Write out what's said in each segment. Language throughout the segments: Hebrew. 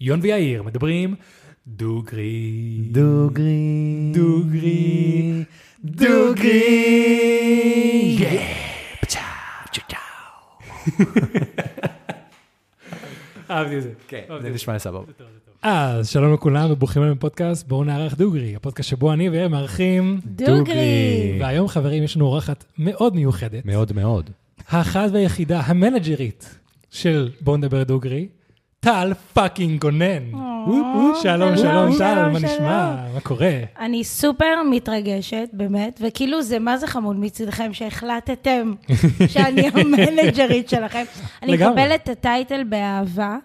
יון ויאיר מדברים דוגרי. דוגרי. דוגרי. דוגרי. אהבתי את זה. כן. זה נשמע סבבה. אז שלום לכולם וברוכים הבאים לפודקאסט בואו נערך דוגרי, הפודקאסט שבו אני ויאיר מארחים. דוגרי. והיום חברים יש לנו אורחת מאוד מיוחדת, מאוד מאוד. האחת והיחידה, המנג'רית של בואו נדבר דוגרי, טל fucking גונן. שלום, שלום, טל, שלום, מה. נשמע? מה קורה? אני סופר מתרגשת, באמת, וכאילו זה מה זה חמוד מצדכם שהחלטתם שאני המנג'רית שלכם. אני. מקבלת את ה title באהבה.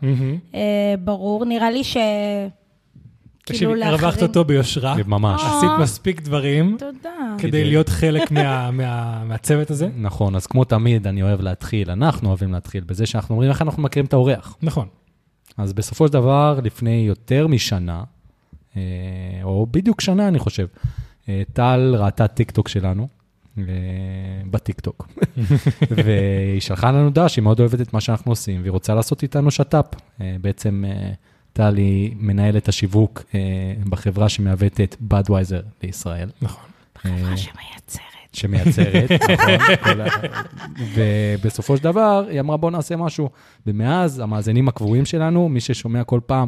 אה, ברור, נראה לי ש... תקשיבי, כאילו הרווחת לאחרים- אותו ביושרה. ממש. אה. עשית מספיק דברים תודה. כדי כדי- להיות חלק מה- מה- מהצוות הזה. נכון, אז כמו תמיד, אני אוהב להתחיל, אנחנו אוהבים להתחיל בזה שאנחנו אומרים איך אנחנו מכירים את האורח. נכון. אז בסופו של דבר, לפני יותר משנה, אה, או בדיוק שנה, אני חושב, אה, טל ראתה טיקטוק שלנו, אה, בטיקטוק, והיא שלחה לנו דעה שהיא מאוד אוהבת את מה שאנחנו עושים, והיא רוצה לעשות איתנו שת"פ. בעצם טל היא מנהלת השיווק בחברה שמייבאת את בדווייזר לישראל. נכון. אה, חברה שמייצרת. שמייצרת, נכון, ובסופו של דבר, היא אמרה, בוא נעשה משהו. ומאז, המאזינים הקבועים שלנו, מי ששומע כל פעם,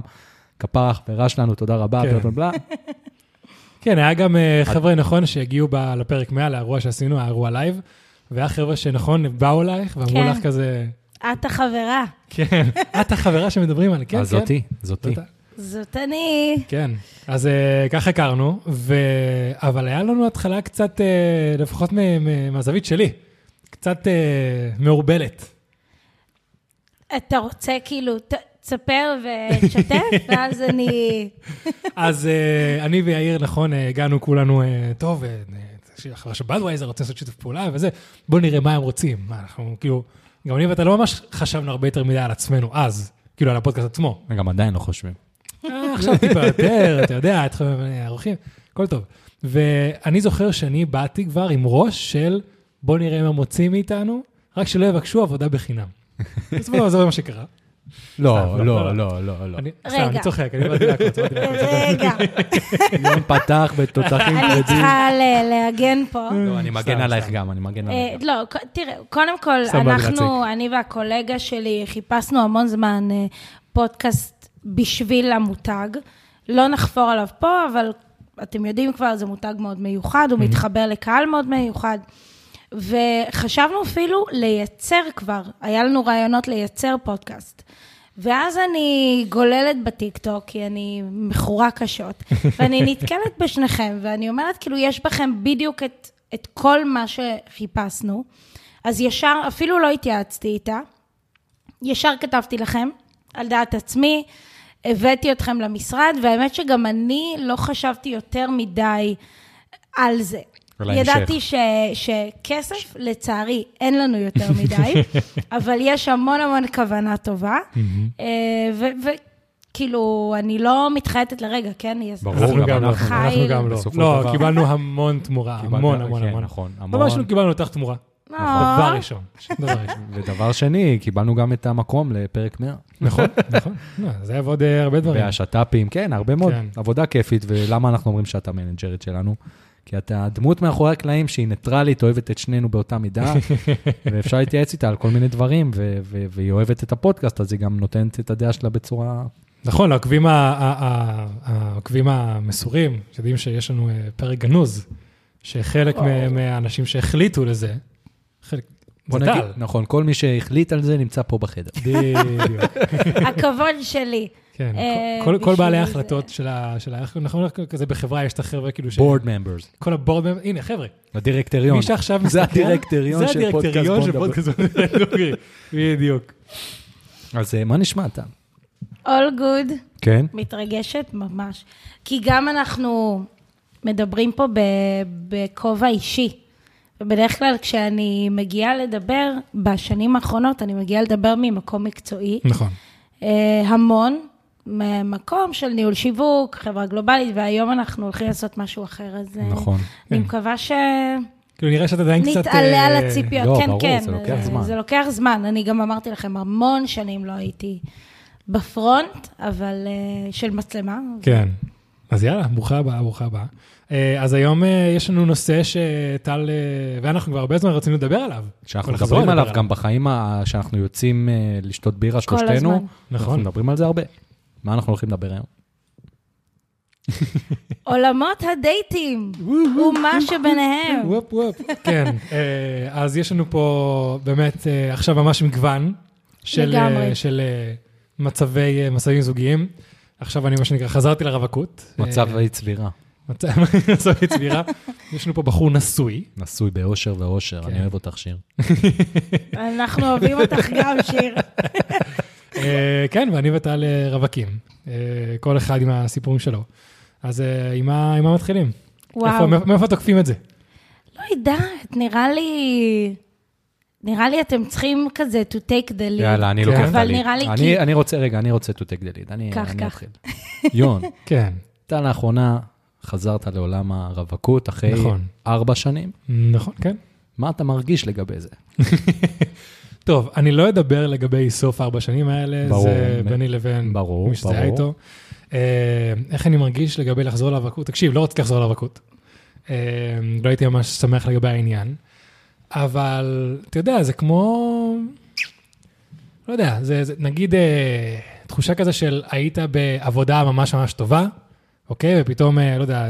כפרה חברה שלנו, תודה רבה, כן. בלה בלה בלה. כן, היה גם אה, חבר'ה, נכון, שהגיעו ב- לפרק 100, לאירוע שעשינו, האירוע live, והיה חבר'ה שנכון, באו אלייך ואמרו כן. לך כזה, את החברה, כן, את החברה שמדברים עליה, כן, אז כן. זאתי, זאתי. זאת- אני. כן, אז אה, ככה הכרנו, ו... אבל היה לנו התחלה קצת, אה, לפחות מ- מ- מהזווית שלי, קצת אה, מעורבלת. אתה רוצה כאילו, ת- תספר ותשתף, ואז אני... אז אה, אני ויאיר, נכון, הגענו כולנו, אה, טוב, החברה של בדווייזר רוצה לעשות שיתוף פעולה וזה, בוא נראה מה הם רוצים. מה, אנחנו כאילו, גם אני ואתה לא ממש חשבנו הרבה יותר מדי על עצמנו אז, כאילו על הפודקאסט עצמו. וגם עדיין לא חושבים. אה, עכשיו טיפה יותר, אתה יודע, אתכם אה, ערוכים, הכל טוב. ואני זוכר שאני באתי כבר עם ראש של בוא נראה מה מוצאים מאיתנו, רק שלא יבקשו עבודה בחינם. של דבר זה מה שקרה. לא, לא, לא, לא. לא, לא, לא. אני- רגע. סתם, אני צוחק, אני באתי להכות. רגע, יום פתח בתותחים אני כבדים. צריכה ל- להגן פה. לא, אני מגן עלייך. גם, אני מגן אה, עלייך. לא, תראה, קודם כל, אנחנו, אני והקולגה שלי, חיפשנו המון זמן אה, פודקאסט בשביל המותג. לא נחפור עליו פה, אבל אתם יודעים כבר, זה מותג מאוד מיוחד, הוא מתחבר לקהל מאוד מיוחד. וחשבנו אפילו לייצר כבר, היה לנו רעיונות לייצר פודקאסט. ואז אני גוללת בטיקטוק, כי אני מכורה קשות, ואני נתקלת בשניכם, ואני אומרת, כאילו, יש בכם בדיוק את, את כל מה שחיפשנו. אז ישר, אפילו לא התייעצתי איתה, ישר כתבתי לכם, על דעת עצמי, הבאתי אתכם למשרד, והאמת שגם אני לא חשבתי יותר מדי על זה. ידעתי ש, שכסף, לצערי, אין לנו יותר מדי, אבל יש המון המון כוונה טובה, אה, וכאילו, אני לא מתחייתת לרגע, כן? ברור, אנחנו גם לא, אנחנו. גם לא. לא. קיבלנו המון תמורה, המון, המון, כן, המון. נכון, ממש המון. לא קיבלנו אותך תמורה. לא. דבר ראשון, דבר ראשון. ודבר שני, קיבלנו גם את המקום לפרק 100. נכון, נכון. לא, זה היה ועוד אה, הרבה דברים. והשת"פים, כן, הרבה מאוד. כן. עבודה כיפית, ולמה אנחנו אומרים שאתה המנג'רית שלנו? כי אתה דמות מאחורי הקלעים שהיא ניטרלית, אוהבת את שנינו באותה מידה, ואפשר להתייעץ איתה על כל מיני דברים, והיא אוהבת את הפודקאסט, אז היא גם נותנת את הדעה שלה בצורה... נכון, העוקבים המסורים, שיודעים שיש לנו אה, פרק גנוז, שחלק מה- מהאנשים שהחליטו לזה, חלק, בוא נגיד, טל. נכון, כל מי שהחליט על זה נמצא פה בחדר. בדיוק, הכבוד שלי. כן. אה, כל- כל בעלי ההחלטות של ה... של ה- איך- נכון, כזה בחברה יש את החבר'ה כאילו ש... בורד ממברס, כל הבורד, הנה חבר'ה, הדירקטוריון. מי שעכשיו זה מסתכל, זה הדירקטוריון של. פודקאסט בוא נדבר. בדיוק. אז אה, מה נשמע אתה? All good. כן? מתרגשת ממש. כי גם אנחנו מדברים פה ב- בכובע אישי. ובדרך כלל כשאני מגיעה לדבר, בשנים האחרונות אני מגיעה לדבר ממקום מקצועי. נכון. אה, המון, ממקום של ניהול שיווק, חברה גלובלית, והיום אנחנו הולכים לעשות משהו אחר, אז אה, נכון. אני כן. מקווה ש... כאילו נראה שאתה עדיין קצת... נתעלה על אה, הציפיות, לא, כן, ברור, כן. זה לוקח זמן. זה לוקח זמן. אני גם אמרתי לכם, המון שנים לא הייתי בפרונט, אבל של מצלמה. כן. אז יאללה, ברוכה הבאה, ברוכה הבאה. אה, אז היום אה, יש לנו נושא שטל, אה, ואנחנו כבר הרבה זמן רצינו לדבר עליו. שאנחנו מדברים עליו גם בחיים ה- שאנחנו יוצאים לשתות בירה שלושתנו. הזמן. אנחנו נכון. מדברים על זה הרבה. מה אנחנו הולכים לדבר היום? עולמות הדייטים, ומה שביניהם. וופ וופ. כן, אז יש לנו פה באמת עכשיו ממש מגוון של, לגמרי. של מצבי, מצבים זוגיים. עכשיו אני, מה שנקרא, חזרתי לרווקות. מצב אי צבירה. מצבי צבירה. יש לנו פה בחור נשוי. נשוי באושר ואושר, כן. אני אוהב אותך שיר. אנחנו אוהבים אותך גם, שיר. אה, כן, ואני וטל אה, רווקים. אה, כל אחד עם הסיפורים שלו. אז עם מה מתחילים? וואו. איפה- מאיפה תוקפים את זה? לא יודעת, נראה לי... נראה לי אתם צריכים כזה to take the lead. יאללה, אני כן. לוקח את אבל הליד. נראה לי אני- כי- אני רוצה, רגע, אני רוצה to take the lead. אני. אתחיל. יון, כן, אתה לאחרונה חזרת לעולם הרווקות אחרי נכון. ארבע שנים. נכון, כן. מה אתה מרגיש לגבי זה? טוב, אני לא אדבר לגבי סוף ארבע שנים האלה, ברור. זה ביני לבין ברור, מי שזה היה ברור. איתו. אה, איך אני מרגיש לגבי לחזור לרווקות? תקשיב, לא רציתי לחזור לרווקות. אה, לא הייתי ממש שמח לגבי העניין, אבל אתה יודע, זה כמו, לא יודע, זה, זה נגיד אה, תחושה כזה של היית בעבודה ממש ממש טובה, אוקיי? ופתאום, אה, לא יודע,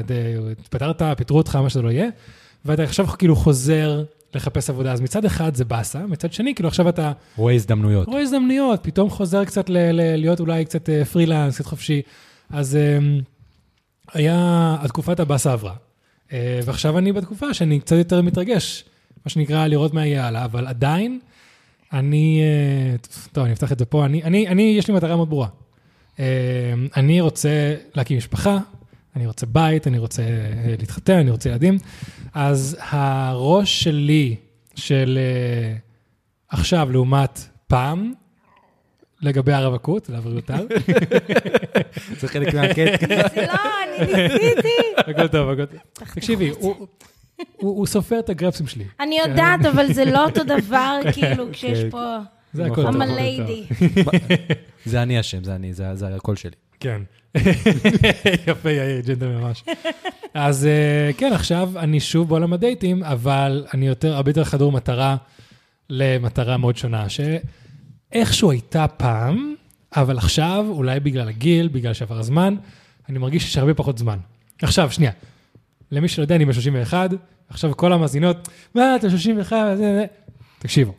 התפטרת, פיטרו אותך, מה שזה לא יהיה, ואתה עכשיו כאילו חוזר לחפש עבודה. אז מצד אחד זה באסה, מצד שני, כאילו עכשיו אתה רואה הזדמנויות. רואה הזדמנויות, פתאום חוזר קצת ל- ל- להיות אולי קצת אה, פרילנס, קצת חופשי. אז אה, היה, התקופת הבאסה עברה. אה, ועכשיו אני בתקופה שאני קצת יותר מתרגש, מה שנקרא לראות מה יהיה הלאה, אבל עדיין, אני, טוב, אני אפתח את זה פה, אני, אני, אני יש לי מטרה מאוד ברורה. אה, אני רוצה להקים משפחה, אני רוצה בית, אני רוצה אה, להתחתן, אני רוצה ילדים. אז הראש שלי של אה, עכשיו לעומת פעם, לגבי הרווקות, טל, זה חלק מהקטע. לא, אני ניסיתי. הכל טוב, הכל טוב. תקשיבי, הוא- סופר את הגרפסים שלי, אני יודעת, אבל זה לא אותו דבר, כאילו, כשיש כן. פה... זה נכון. הכל טוב. I'm a lady. זה אני אשם, זה אני, זה זה הקול שלי. כן. יפה, יאיר, ג'נטל ממש. אז אה, כן, עכשיו אני שוב בעולם הדייטים, אבל אני יותר, הרבה יותר חדור מטרה למטרה מאוד שונה, שאיכשהו הייתה פעם, אבל עכשיו, אולי בגלל הגיל, בגלל שעבר הזמן, אני מרגיש שיש הרבה פחות זמן. עכשיו, שנייה, למי שלא יודע, אני בן 31, עכשיו כל המאזינות, מה, אתה 31, זה, זה. תקשיבו,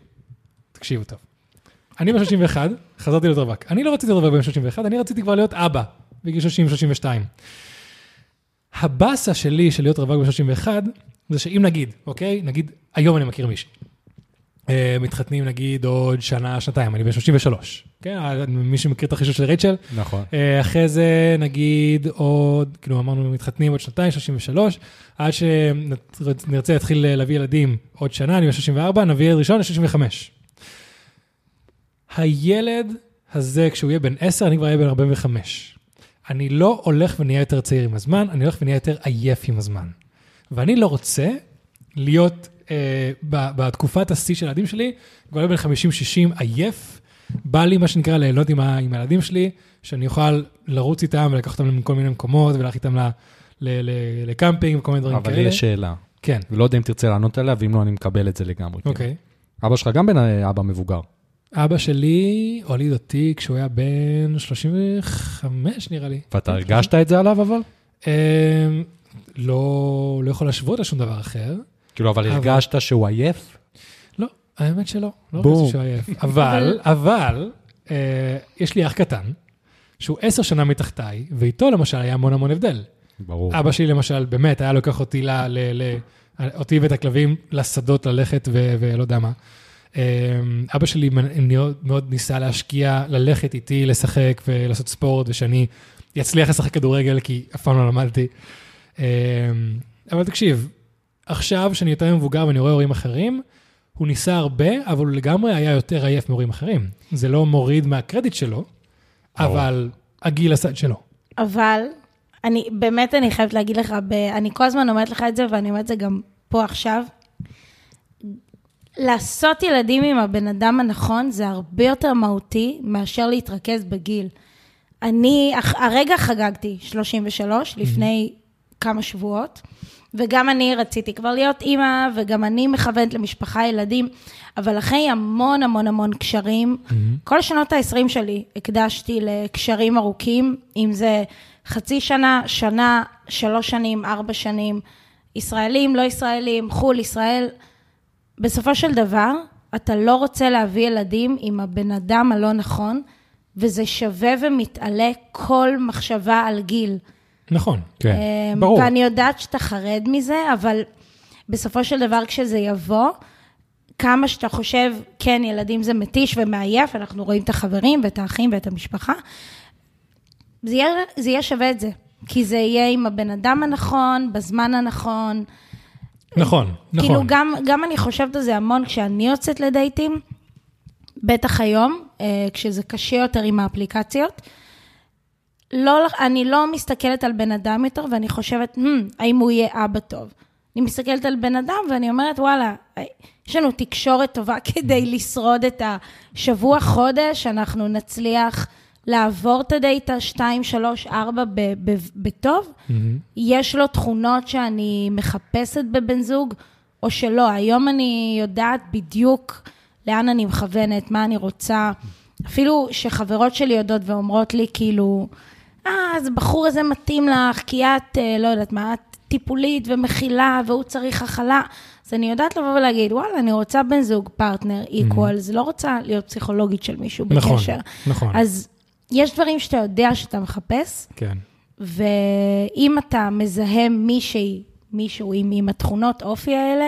תקשיבו טוב. אני בן 31, חזרתי להיות רווק. אני לא רציתי להיות רווק בן 31, אני רציתי כבר להיות אבא, בגיל 30-32. הבאסה שלי של להיות רווק בן 31, זה שאם נגיד, אוקיי? נגיד, היום אני מכיר מישהי. אה, מתחתנים נגיד עוד שנה, שנתיים, אני בן 33. כן, אה, מי שמכיר את החישוב של רייצ'ל. נכון. אה, אחרי זה נגיד עוד, כאילו אמרנו מתחתנים עוד שנתיים, 33, עד שנרצה להתחיל להביא ילדים עוד שנה, אני בן 34, נביא ילד ראשון ל-35. הילד הזה, כשהוא יהיה בן 10, אני כבר אהיה בן 45. אני לא הולך ונהיה יותר צעיר עם הזמן, אני הולך ונהיה יותר עייף עם הזמן. ואני לא רוצה להיות אה, ב- בתקופת השיא של הילדים שלי, כבר להיות בן 50-60 עייף. בא לי, מה שנקרא, ליהנות עם, ה- עם הילדים שלי, שאני אוכל לרוץ איתם ולקחת אותם לכל מיני מקומות וללכת איתם ל- ל- ל- לקמפינג וכל מיני דברים אבל כאלה. יש שאלה, כן, ולא יודע אם תרצה לענות עליה, ואם לא, אני מקבל את זה לגמרי. כן. אוקיי. אבא שלך גם בן אה, אבא מבוגר. אבא שלי הוליד אותי כשהוא היה בן 35, נראה לי. ואתה הרגשת את זה עליו אבל? אמ, לא, לא יכול להשוות לשום דבר אחר. כאילו, אבל אבל- הרגשת שהוא עייף? לא, האמת שלא, לא. הרגשתי שהוא עייף. אבל, אבל, אה, יש לי אח קטן, שהוא עשר שנה מתחתיי, ואיתו למשל היה המון המון הבדל. ברור. אבא שלי למשל, באמת, היה לוקח אותי, ל, אותי ואת הכלבים לשדות ללכת ולא יודע מה. אמ, אבא שלי מאוד, ניסה להשקיע, ללכת איתי, לשחק ולעשות ספורט, ושאני אצליח לשחק כדורגל, כי אף פעם לא למדתי. אמ, אבל תקשיב, עכשיו שאני יותר מבוגר ואני רואה הורים אחרים, הוא ניסה הרבה, אבל הוא לגמרי היה יותר עייף מהורים אחרים. זה לא מוריד מהקרדיט שלו. אבל הגיל עשה את שלו. אבל, אני, באמת אני חייבת להגיד לך, ב, אני כל הזמן אומרת לך את זה, ואני אומרת את זה גם פה עכשיו. לעשות ילדים עם הבן אדם הנכון זה הרבה יותר מהותי מאשר להתרכז בגיל. אני, הרגע חגגתי 33, לפני כמה שבועות, וגם אני רציתי כבר להיות אימא, וגם אני מכוונת למשפחה, ילדים, אבל אחרי המון המון המון קשרים, כל שנות ה-20 שלי הקדשתי לקשרים ארוכים, אם זה חצי שנה, שנה, שלוש שנים, ארבע שנים, ישראלים, לא ישראלים, חו"ל, ישראל. בסופו של דבר, אתה לא רוצה להביא ילדים עם הבן אדם הלא נכון, וזה שווה ומתעלה כל מחשבה על גיל. נכון. כן, אמ, ברור. ואני יודעת שאתה חרד מזה, אבל בסופו של דבר, כשזה יבוא, כמה שאתה חושב, כן, ילדים זה מתיש ומעייף, אנחנו רואים את החברים ואת האחים ואת המשפחה, זה יהיה, זה יהיה שווה את זה. כי זה יהיה עם הבן אדם הנכון, בזמן הנכון. נכון, נכון. כאילו, גם, גם אני חושבת על זה המון כשאני יוצאת לדייטים, בטח היום, אה, כשזה קשה יותר עם האפליקציות. לא, אני לא מסתכלת על בן אדם יותר, ואני חושבת, hmm, האם הוא יהיה אבא טוב. אני מסתכלת על בן אדם, ואני אומרת, וואלה, יש לנו תקשורת טובה כדי לשרוד את השבוע, חודש, אנחנו נצליח לעבור את הדייט ה-2, 3, 4 בטוב. מהמם. יש לו תכונות שאני מחפשת בבן זוג, או שלא. היום אני יודעת בדיוק לאן אני מכוונת, מה אני רוצה. אפילו שחברות שלי יודעות ואומרות לי, כאילו, אה, אז הבחור הזה מתאים לך, כי את, אה, לא יודעת מה, את טיפולית ומכילה, והוא צריך הכלה. אז אני יודעת לבוא ולהגיד, וואלה, אני רוצה בן זוג, פרטנר, equals, לא רוצה להיות פסיכולוגית של מישהו נכון, בקשר. נכון. אז יש דברים שאתה יודע שאתה מחפש, כן. ואם אתה מזהה מישהי, מישהו עם, עם התכונות אופי האלה,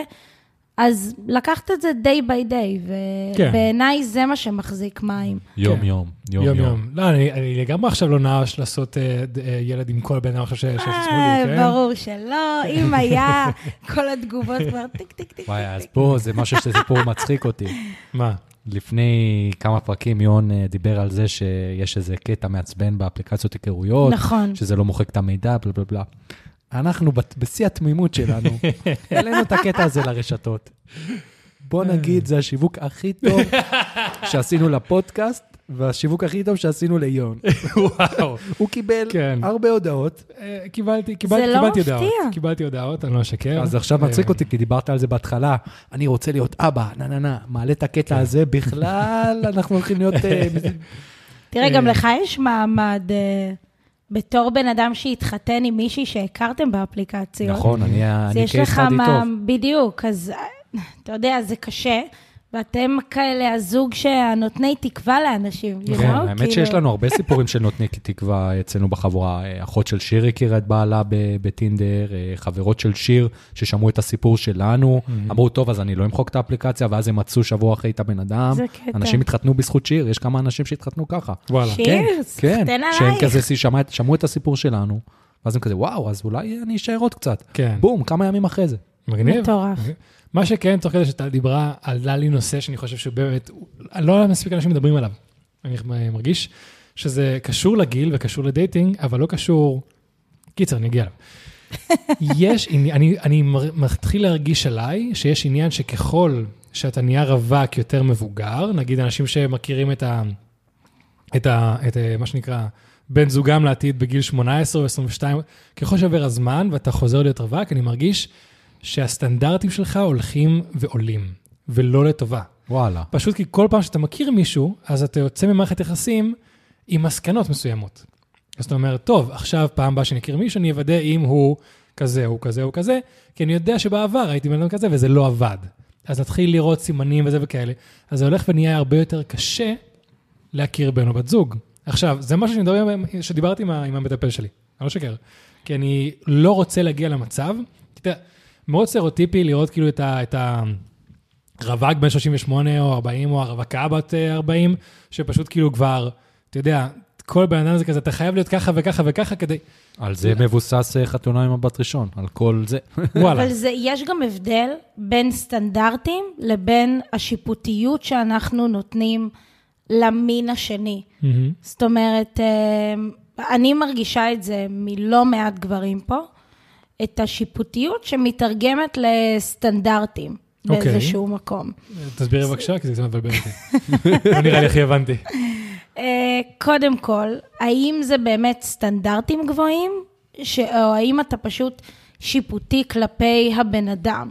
אז לקחת את זה day by day, כן. ובעיניי זה מה שמחזיק מים. יום כן. יום, יום יום יום. יום. לא, אני אני לגמרי עכשיו לא נעש לעשות אה, אה, ילד עם כל בן אדם עכשיו ש- אה, שתשמאלי, כן? ברור שלא, אם היה, כל התגובות כבר טיק, טיק, טיק. וואי, אז פה זה משהו שזה סיפור מצחיק אותי. מה? לפני כמה פרקים יון אה, דיבר על זה שיש איזה קטע מעצבן באפליקציות היכרויות, נכון. שזה לא מוחק את המידע, בלה בלה בלה. אנחנו בשיא התמימות שלנו, העלינו את הקטע הזה לרשתות. בוא נגיד, זה השיווק הכי טוב שעשינו לפודקאסט, והשיווק הכי טוב שעשינו ליון. וואו. הוא קיבל כן. הרבה הודעות, אה, קיבלתי, קיבלתי, לא קיבלתי מפתיע. הודעות. קיבלתי הודעות, אני לא אשקר. אז עכשיו אה, מצחיק אותי, כי דיברת על זה בהתחלה, אני רוצה להיות אבא, נה נה נה, מעלה את הקטע הזה, בכלל אנחנו הולכים להיות... אה, תראה, גם. לך יש מעמד בתור בן אדם שהתחתן עם מישהי שהכרתם באפליקציות. נכון, אני אני קייס סטאדי טוב. בדיוק, אז אתה יודע, זה קשה, ואתם כאלה הזוג שנותני תקווה לאנשים, you כן, know? האמת כאילו- שיש לנו הרבה סיפורים של נותני תקווה אצלנו בחבורה. אה, אחות של שיר הכירה את בעלה ב- בטינדר, אה, חברות של שיר ששמעו את הסיפור שלנו, אמרו, טוב, אז אני לא אמחוק את האפליקציה, ואז הם מצאו שבוע אחרי את הבן אדם. זה קטע. אנשים התחתנו בזכות שיר, יש כמה אנשים שהתחתנו ככה. וואלה. שיר? כן, שירס, כן, סחטיין שהם עלייך. כזה שמע- שמעו את הסיפור שלנו, ואז הם כזה, וואו, אז אולי אני אשאר עוד קצת. כן. בום, כמה ימים אחרי זה. מגניב. מטורף. מה שכן, תוך כדי שטל דיברה, עלה לי נושא שאני חושב שהוא באמת, לא מספיק אנשים מדברים עליו. אני מרגיש שזה קשור לגיל וקשור לדייטינג, אבל לא קשור... קיצר, אני אגיע אליו. יש, אני, אני מתחיל להרגיש עליי שיש עניין שככל שאתה נהיה רווק יותר מבוגר, נגיד אנשים שמכירים את ה... את ה... את ה... מה שנקרא, בן זוגם לעתיד בגיל 18 או 22, ככל שעובר הזמן ואתה חוזר להיות רווק, אני מרגיש שהסטנדרטים שלך הולכים ועולים, ולא לטובה. וואלה. פשוט כי כל פעם שאתה מכיר מישהו, אז אתה יוצא ממערכת יחסים עם מסקנות מסוימות. אז אתה אומר, טוב, עכשיו פעם הבאה שאני אכיר מישהו, אני אוודא אם הוא כזה, הוא כזה, הוא כזה, כי אני יודע שבעבר הייתי בן אדם כזה וזה לא עבד. אז נתחיל לראות סימנים וזה וכאלה. אז זה הולך ונהיה הרבה יותר קשה להכיר בן או בת זוג. עכשיו, זה משהו שאני מדבר, שדיברתי עם, עם המטפל שלי, אני לא שקר. כי אני לא רוצה להגיע למצב, אתה יודע, מאוד סטריאוטיפי לראות כאילו את ה... את ה רווק בן 38 או 40, או הרווקה בת אה, 40, שפשוט כאילו כבר, אתה יודע, כל בן אדם זה כזה, אתה חייב להיות ככה וככה וככה כדי... על זה מבוסס אה, חתונה עם הבת ראשון, על כל זה. וואלה. אבל זה, יש גם הבדל בין סטנדרטים לבין השיפוטיות שאנחנו נותנים למין השני. מהמם. זאת אומרת, אה, אני מרגישה את זה מלא מעט גברים פה, את השיפוטיות שמתרגמת לסטנדרטים. אוקיי. באיזשהו מקום. תסבירי בבקשה, כי זה קצת מבלבל אותי. לא נראה לי הכי הבנתי. אה, קודם כל, האם זה באמת סטנדרטים גבוהים, ש... או האם אתה פשוט שיפוטי כלפי הבן אדם?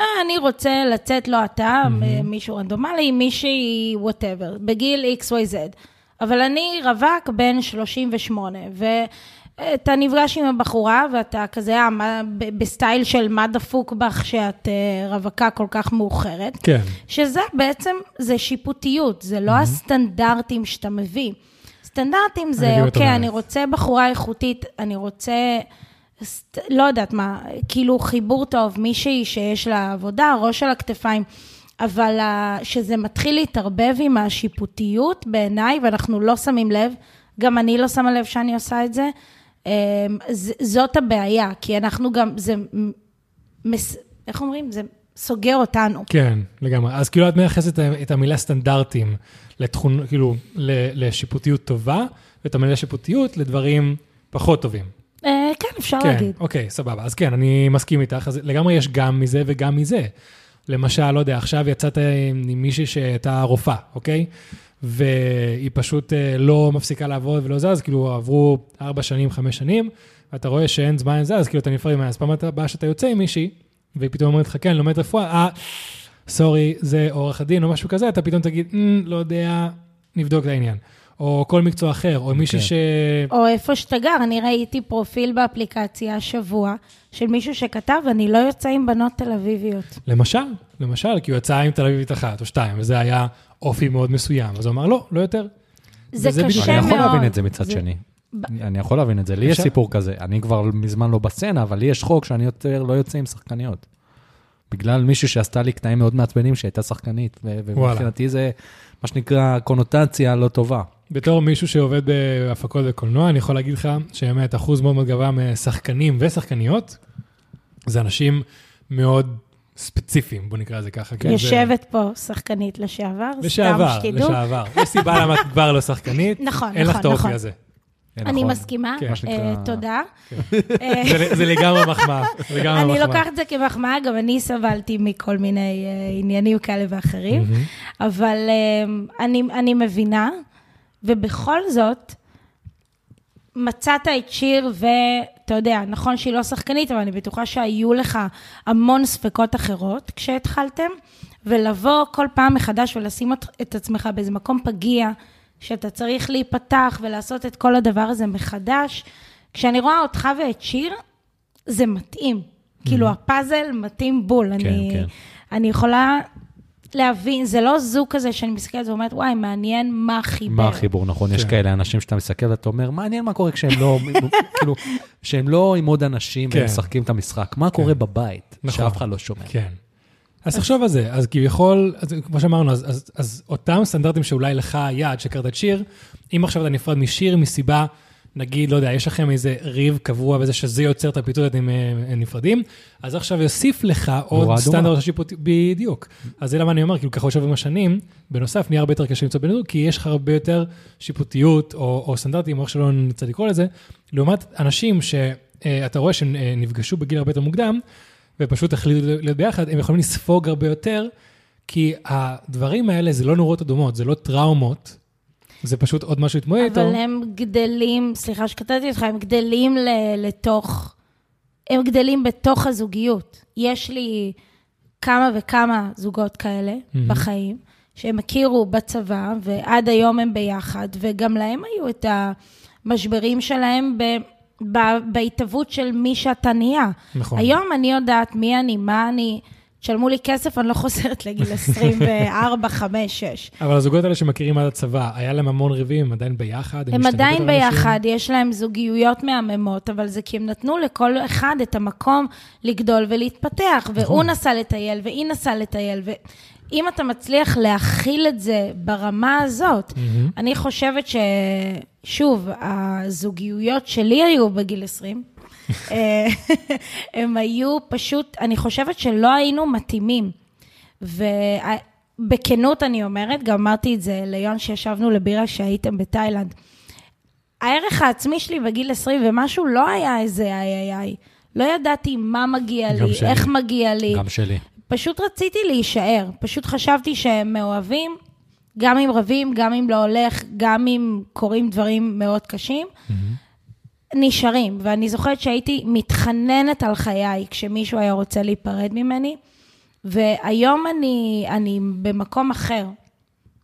אה, אני רוצה לצאת, לא אתה, mm-hmm. מישהו רנדומלי, מישהי, whatever, בגיל XYZ. אבל אני רווק בן 38, ואתה נפגש עם הבחורה, ואתה כזה, אה, בסטייל של מה דפוק בך שאת אה, רווקה כל כך מאוחרת. כן. שזה בעצם, זה שיפוטיות, זה לא הסטנדרטים שאתה מביא. סטנדרטים אני זה, את אוקיי. אני רוצה בחורה איכותית, אני רוצה, סט- לא יודעת מה, כאילו חיבור טוב, מישהי שיש לה עבודה, ראש על הכתפיים, אבל ה- שזה מתחיל להתערבב עם השיפוטיות בעיניי, ואנחנו לא שמים לב, גם אני לא שמה לב שאני עושה את זה, זאת הבעיה, כי אנחנו גם, זה, מס- איך אומרים? זה סוגר אותנו. כן, לגמרי. אז כאילו את מייחסת את המילה סטנדרטים לתכון, כאילו, לשיפוטיות טובה, ואת המילה שיפוטיות לדברים פחות טובים. אה, כן, אפשר כן, להגיד. אוקיי, סבבה. אז כן, אני מסכים איתך. אז לגמרי יש גם מזה וגם מזה. למשל, לא יודע, עכשיו יצאת עם מישהי שהייתה רופאה, אוקיי? והיא פשוט אה, לא מפסיקה לעבוד ולא זז, כאילו עברו ארבע שנים, חמש שנים, ואתה רואה שאין זמן לזה, אז כאילו אתה נפרד ממנה. אז פעם הבאה שאתה יוצא עם מישהי, והיא פתאום אומרת לך, כן, לומד רפואה, אה, סורי, זה עורך הדין או משהו כזה, אתה פתאום תגיד, "אמ, לא יודע, נבדוק את העניין. או כל מקצוע אחר, או מישהי כן. ש... או איפה שאתה גר, אני ראיתי פרופיל באפליקציה השבוע של מישהו שכתב, אני לא יוצא עם בנות תל אביביות. למשל, למשל, כי הוא יצא עם תל אביבית אחת או שתיים, וזה היה אופי מאוד מסוים, אז הוא אמר, לא, לא יותר. זה בדיוק- קשה אני מאוד. יכול להבין את זה מצד זה- שני. אני יכול להבין את זה. לי יש? סיפור כזה. אני כבר מזמן לא בסצנה, אבל לי יש חוק שאני יותר לא יוצא עם שחקניות. בגלל מישהו שעשתה לי קטעים מאוד מעצבנים שהייתה שחקנית. ומבחינתי זה מה שנקרא קונוטציה לא טובה. בתור מישהו שעובד בהפקות וקולנוע, אני יכול להגיד לך שבאמת אחוז מאוד מאוד גבוה משחקנים ושחקניות, זה אנשים מאוד ספציפיים, בוא נקרא לזה ככה. כן, זה- יושבת פה שחקנית לשעבר, לשעבר, סתם שתדעו. לשעבר. יש סיבה למה את כבר לא שחקנית, נכון, אין לך נכון, את האופי נכון. הזה. כן, אני נכון. מסכימה, כן, אה, תודה. כן. אה, זה- זה לגמרי מחמאה, זה לגמרי אני מחמאה. לוקחת את זה כמחמאה, גם אני סבלתי מכל מיני אה, עניינים כאלה ואחרים. אבל אה, אני, אני מבינה, ובכל זאת, מצאת את שיר, ואתה יודע, נכון שהיא לא שחקנית, אבל אני בטוחה שהיו לך המון ספקות אחרות כשהתחלתם, ולבוא כל פעם מחדש ולשים את- עצמך באיזה מקום פגיע, שאתה צריך להיפתח ולעשות את כל הדבר הזה מחדש. כשאני רואה אותך ואת שיר, זה מתאים. כאילו, הפאזל מתאים בול. אני, כן. אני יכולה להבין, זה לא זוג כזה שאני מסתכלת ואומרת, וואי, מעניין מה חיבר. מה החיבור, נכון? יש כן. כאלה אנשים שאתה מסתכל ואתה אומר, מעניין מה קורה כשהם לא, כאילו, שהם לא עם עוד אנשים כן. והם משחקים את המשחק. מה קורה בבית, נכון. שאף אחד לא שומע. כן. אז תחשוב על זה, אז כביכול, אז כמו שאמרנו, אז, אז, אז אותם סטנדרטים שאולי לך היעד שהכרת את שיר, אם עכשיו אתה נפרד משיר מסיבה, נגיד, לא יודע, יש לכם איזה ריב קבוע בזה שזה יוצר את הפיתות, אתם אה, נפרדים, אז עכשיו יוסיף לך עוד. סטנדרט שיפוטי, בדיוק. אז זה למה אני אומר, כאילו יושב עם השנים, בנוסף, נהיה הרבה יותר קשה למצוא בן כי יש לך הרבה יותר שיפוטיות או, או סטנדרטים, או איך שלא נרצה לקרוא לזה, לעומת אנשים שאתה רואה שהם אה, נפגשו בגיל הרבה יותר מוקדם, ופשוט החליטו להיות ביחד, הם יכולים לספוג הרבה יותר, כי הדברים האלה זה לא נורות אדומות, זה לא טראומות, זה פשוט עוד משהו להתמודד איתו. אבל הם גדלים, סליחה שקטעתי אותך, הם גדלים ל- לתוך, הם גדלים בתוך הזוגיות. יש לי כמה וכמה זוגות כאלה מהמם. בחיים, שהם הכירו בצבא, ועד היום הם ביחד, וגם להם היו את המשברים שלהם ב... ב- בהתהוות של מי שאתה נהיה. נכון. היום אני יודעת מי אני, מה אני, תשלמו לי כסף, אני לא חוזרת לגיל 24, 5, 6. אבל הזוגות האלה שמכירים עד הצבא, היה להם המון ריבים, הם עדיין ביחד? הם משתלטות עדיין? ביחד, יש להם זוגיות מהממות, אבל זה כי הם נתנו לכל אחד את המקום לגדול ולהתפתח, והוא. נסע לטייל, והיא נסעה לטייל, ואם אתה מצליח להכיל את זה ברמה הזאת, מהמם. אני חושבת ששוב, הזוגיות שלי היו בגיל 20, אה, הם היו פשוט, אני חושבת שלא היינו מתאימים. ובכנות אני אומרת, גם אמרתי את זה ליון שישבנו לבירה שהייתם בתאילנד. הערך העצמי שלי בגיל 20 ומשהו לא היה איזה איי איי איי. לא ידעתי מה מגיע לי, שלי. איך מגיע לי. גם שלי. פשוט רציתי להישאר. פשוט חשבתי שהם מאוהבים, גם אם רבים, גם אם לא הולך, גם אם קורים דברים מאוד קשים, נשארים. ואני זוכרת שהייתי מתחננת על חיי כשמישהו היה רוצה להיפרד ממני, והיום אני, אני במקום אחר.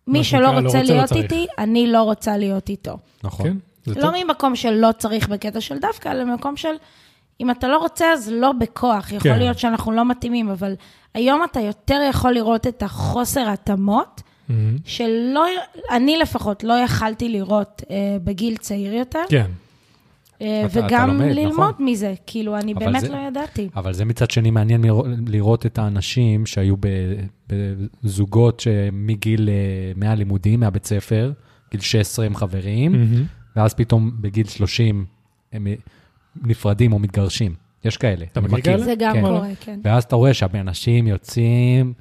מי שלא לא רוצה רוצה, לא להיות צריך. איתי, אני לא רוצה להיות איתו. נכון. כן, לא טוב. ממקום של לא צריך בקטע של דווקא, אלא ממקום של אם אתה לא רוצה, אז לא בכוח. יכול כן. להיות שאנחנו לא מתאימים, אבל היום אתה יותר יכול לראות את החוסר התאמות, מהמם. שלא, אני לפחות לא יכלתי לראות אה, בגיל צעיר יותר, כן. אה, וגם לומד, ללמוד נכון. מזה. כאילו, אני באמת זה- לא ידעתי. אבל זה מצד שני מעניין לראות, את האנשים שהיו בזוגות שמגיל, אה, מהלימודים, מהבית ספר, גיל 16 הם חברים. ואז פתאום בגיל 30 הם אה, נפרדים או מתגרשים. יש כאלה. אתה מכיר. כאלה? זה גם כן. קורה, כן. ואז אתה רואה שהאנשים יוצאים,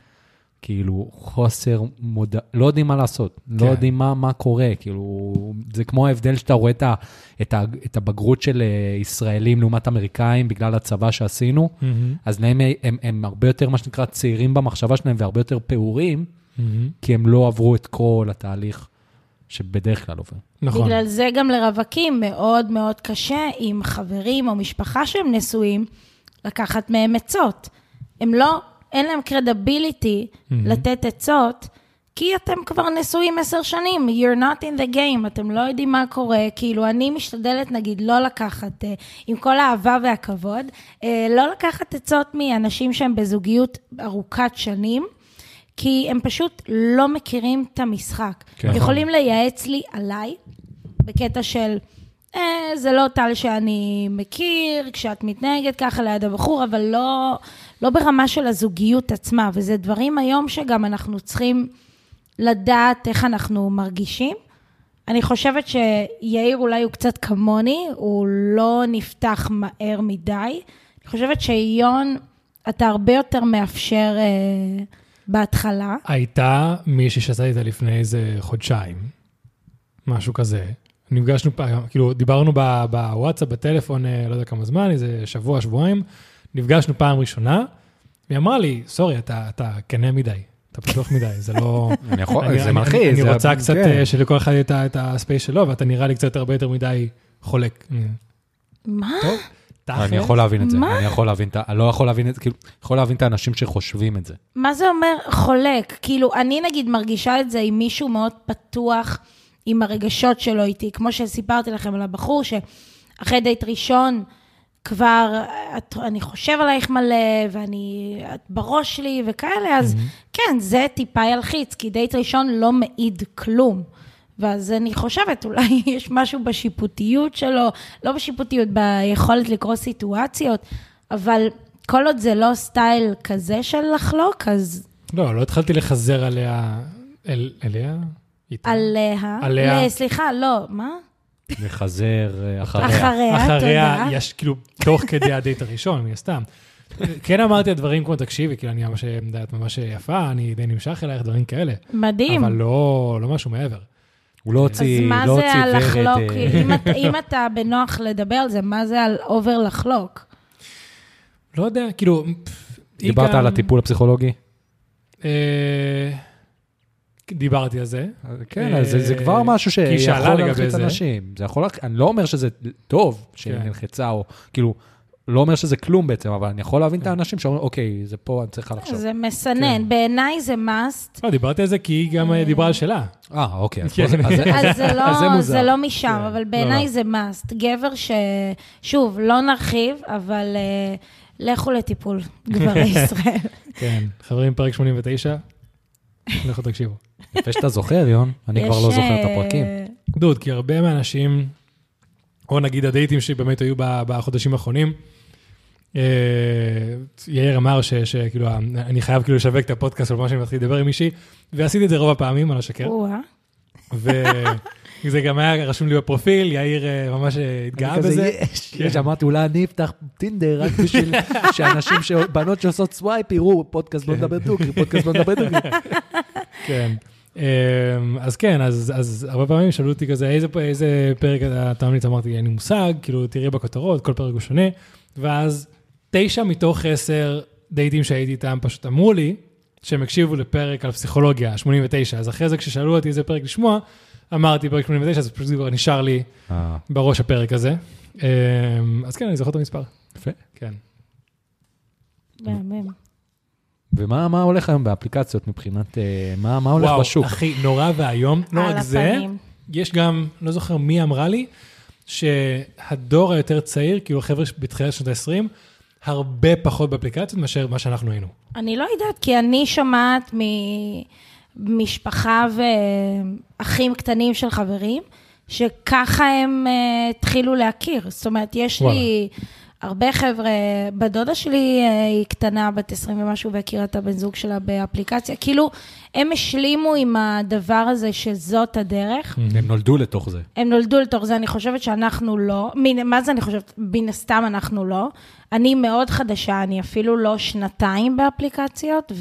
כאילו, חוסר מודע, לא יודעים מה לעשות, לא כן. יודעים מה, מה קורה, כאילו, זה כמו ההבדל שאתה רואה את, ה, את, ה, את הבגרות של אה, ישראלים לעומת אמריקאים בגלל הצבא שעשינו, מהמם. אז להם הם, הם, הם הרבה יותר, מה שנקרא, צעירים במחשבה שלהם והרבה יותר פעורים, מהמם. כי הם לא עברו את כל התהליך שבדרך כלל עובר. נכון. בגלל זה גם לרווקים מאוד מאוד קשה עם חברים או משפחה שהם נשואים, לקחת מהם עצות. הם לא, אין להם קרדיביליטי לתת עצות, כי אתם כבר נשואים עשר שנים, you're not in the game, אתם לא יודעים מה קורה. כאילו, אני משתדלת, נגיד, לא לקחת, אה, עם כל האהבה והכבוד, אה, לא לקחת עצות מאנשים שהם בזוגיות ארוכת שנים. כי הם פשוט לא מכירים את המשחק. כן. יכולים לייעץ לי עליי, בקטע של, אה, זה לא טל שאני מכיר, כשאת מתנהגת ככה ליד הבחור, אבל לא, לא ברמה של הזוגיות עצמה, וזה דברים היום שגם אנחנו צריכים לדעת איך אנחנו מרגישים. אני חושבת שיאיר אולי הוא קצת כמוני, הוא לא נפתח מהר מדי. אני חושבת שיון, אתה הרבה יותר מאפשר אה, בהתחלה. הייתה מישהי שעשה איתה לפני איזה חודשיים, משהו כזה. נפגשנו כאילו, דיברנו בוואטסאפ, בטלפון, אה, לא יודע כמה זמן, איזה שבוע, שבועיים, נפגשנו פעם ראשונה, והיא אמרה לי, סורי, אתה, אתה כנה מדי, אתה פתוח מדי, זה לא... אני יכול, אני- זה אני- מלחיץ. אני זה- רוצה קצת כן. אה, שלכל אחד יהיה את הספייס שלו, ואתה נראה לי קצת הרבה יותר מדי חולק. מה? טוב, תכל'ס. אני יכול להבין את זה, מה? אני יכול להבין את ה... לא יכול להבין את זה, כאילו, יכול להבין את האנשים שחושבים את זה. מה זה אומר חולק? כאילו, אני נגיד מרגישה את זה עם מישהו מאוד פתוח עם הרגשות שלו איתי, כמו שסיפרתי לכם על הבחור, שאחרי דייט ראשון כבר, את, אני חושב עלייך מלא, ואני, את בראש שלי וכאלה, אז כן, זה טיפה ילחיץ, כי דייט ראשון לא מעיד כלום. ואז אני חושבת, אולי יש משהו בשיפוטיות שלו, לא בשיפוטיות, ביכולת לקרוא סיטואציות, אבל כל עוד זה לא סטייל כזה של לחלוק, אז לא, לא התחלתי לחזר עליה, אל- אליה? איתה? עליה, עליה. סליחה, לא, מה? לחזר אה, אחריה. אחריה, אחריה, תודה. יש כאילו, תוך כדי הדייט הראשון, מן הסתם. כן אמרתי הדברים כמו, תקשיבי, כאילו, אני ממש, את ממש יפה, אני די נמשך אלייך, דברים כאלה. מדהים. אבל לא, לא משהו מעבר. הוא לא אז הוציא, מה לא זה הוציא על ורד. לחלוק? אה, אם אתה- אם אתה בנוח לדבר על זה, מה זה על אובר לחלוק? לא יודע, כאילו... דיברת גם- על הטיפול הפסיכולוגי? אה, דיברתי על זה. כן, אז זה- זה כבר משהו שיכול זה. אנשים. זה יכול, אני לא אומר שזה טוב שהיא כן. נלחצה, או כאילו, לא אומר שזה כלום בעצם, אבל אני יכול להבין את האנשים שאומרים, אוקיי, זה פה, אני צריכה לחשוב. זה מסנן. בעיניי זה must. לא, דיברתי על זה כי היא גם אה, דיברה על שלה. אה, אוקיי, אז כן. פה זה- אז זה- אז זה אז זה לא, לא משם, כן. אבל לא, בעיניי לא. זה must. גבר ש... שוב, לא נרחיב, אבל אה, לכו לטיפול, גברי ישראל. כן, חברים, פרק 89, לכו תקשיבו. יפה שאתה זוכר, יון, אני כבר לא זוכר את אה, הפרקים. דוד, כי הרבה מהאנשים, או נגיד הדייטים שבאמת היו בחודשים האחרונים, אה, יאיר אמר ש- שכאילו, אני חייב כאילו לשווק את הפודקאסט, או מה שאני מתחיל לדבר עם מישהי, ועשיתי את זה רוב הפעמים, אני לא אשקר. וזה גם היה רשום לי בפרופיל, יאיר אה, ממש אה, התגאה בזה. יש, כן. יש, אמרתי, אולי אני אפתח טינדר רק בשביל שאנשים, בנות שעושות swipe, יראו פודקאסט בוא נדבר דוגרי, פודקאסט בוא נדבר דוגרי. כן. אמ, אז כן, אז, אז הרבה פעמים שאלו אותי כזה, איזה, איזה פרק אתה ממליץ? אמרתי, אין לי מושג, כאילו, תראי בכותרות, כל פרק הוא שונה. ואז תשע מתוך עשר דייטים שהייתי איתם פשוט אמרו לי שהם הקשיבו לפרק על פסיכולוגיה, 89, אז אחרי זה כששאלו אותי איזה פרק לשמוע, אמרתי פרק 89, אז פשוט כבר נשאר לי אה, בראש הפרק הזה. אמ, אז כן, אני זוכר את המספר. יפה. כן. מהמם. ומה מה הולך היום באפליקציות מבחינת, אה, מה מה הולך וואו, בשוק? אחי, נורא ואיום. לא על רק זה, הפנים. יש גם, לא זוכר מי אמרה לי, שהדור היותר צעיר, כאילו חבר'ה בתחילת שנות ה-20, הרבה פחות באפליקציות מאשר מה שאנחנו היינו. אני לא יודעת, כי אני שומעת ממשפחה ואחים קטנים של חברים, שככה הם uh, התחילו להכיר. זאת אומרת, יש וואלה. לי הרבה חבר'ה, בת דודה שלי uh, היא קטנה, בת 20 ומשהו, והכירה את הבן זוג שלה באפליקציה. כאילו, הם השלימו עם הדבר הזה שזאת הדרך. הם נולדו לתוך זה. הם נולדו לתוך זה, אני חושבת שאנחנו לא. מן, מה זה אני חושבת? מן הסתם אנחנו לא. אני מאוד חדשה, אני אפילו לא שנתיים באפליקציות,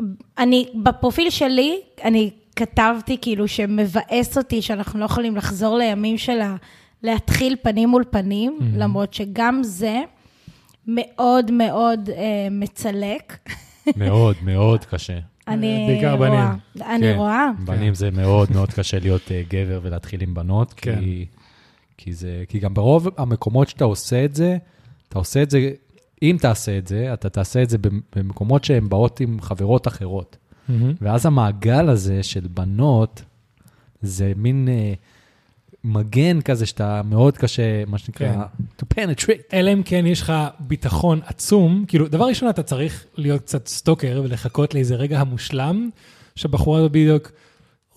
ואני, בפרופיל שלי, אני כתבתי כאילו שמבאס אותי שאנחנו לא יכולים לחזור לימים של ה... להתחיל פנים מול פנים, למרות שגם זה מאוד מאוד אה, מצלק. מאוד, מאוד קשה. אני בעיקר רואה. בנים. אני כן, רואה. בנים זה מאוד מאוד קשה להיות אה, גבר ולהתחיל עם בנות, כן. כי, כי, זה, כי גם ברוב המקומות שאתה עושה את זה, אתה עושה את זה, אם תעשה את זה, אתה תעשה את זה במ- במקומות שהן באות עם חברות אחרות. ואז המעגל הזה של בנות, זה מין אה, מגן כזה שאתה מאוד קשה, מה שנקרא, כן. to penetrate. אלא אם כן יש לך ביטחון עצום, כאילו, דבר ראשון, אתה צריך להיות קצת סטוקר ולחכות לאיזה רגע המושלם, שהבחורה הזאת בדיוק,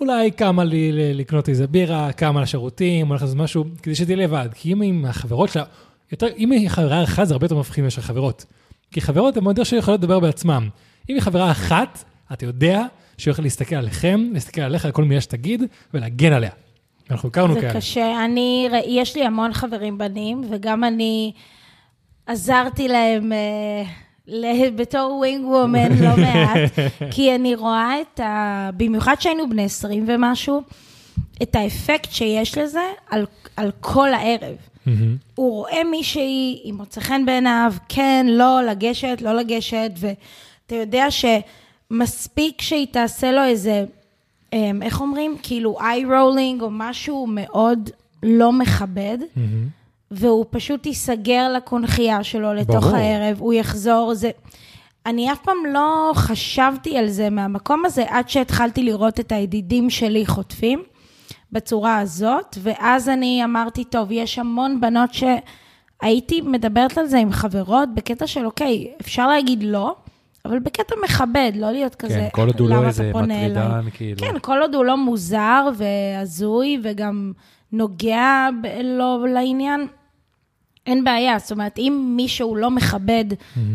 אולי קמה לי לקנות איזה בירה, קמה לשירותים, הולכת לעשות משהו, כדי שתהיה לבד. כי אם עם החברות שלה, יותר, אם היא חברה אחת, זה הרבה יותר מפחיד מאשר חברות. כי חברות הן יותר שיכולות לדבר בעצמם. אם היא חברה אחת, אתה יודע שהיא הולכת להסתכל עליכם, להסתכל עליך, על כל מילה שתגיד, ולהגן עליה. אנחנו הכרנו זה כאלה. קשה. אני, יש לי המון חברים בנים, וגם אני עזרתי להם אה, בתור wing woman לא מעט, כי אני רואה את ה... במיוחד שהיינו בני 20 ומשהו, את האפקט שיש לזה על, על כל הערב. הוא רואה מישהי, היא מוצא חן בעיניו, כן, לא, לגשת, לא לגשת, ואתה יודע שמספיק שהיא תעשה לו איזה, אמ, איך אומרים? כאילו איי רולינג או משהו מאוד לא מכבד. והוא פשוט ייסגר לקונכייה שלו לתוך ברור. הערב, הוא יחזור, זה... אני אף פעם לא חשבתי על זה מהמקום הזה, עד שהתחלתי לראות את הידידים שלי חוטפים בצורה הזאת, ואז אני אמרתי, טוב, יש המון בנות שהייתי מדברת על זה עם חברות, בקטע של, אוקיי, אפשר להגיד לא, אבל בקטע מכבד, לא להיות כזה, כן, כל עוד הוא "למה לא איזה פונה אליי?" מטרידן, כאילו. כן, כל עוד הוא לא מוזר והזוי וגם נוגע ב- לא לעניין, אין בעיה. זאת אומרת, אם מישהו לא מכבד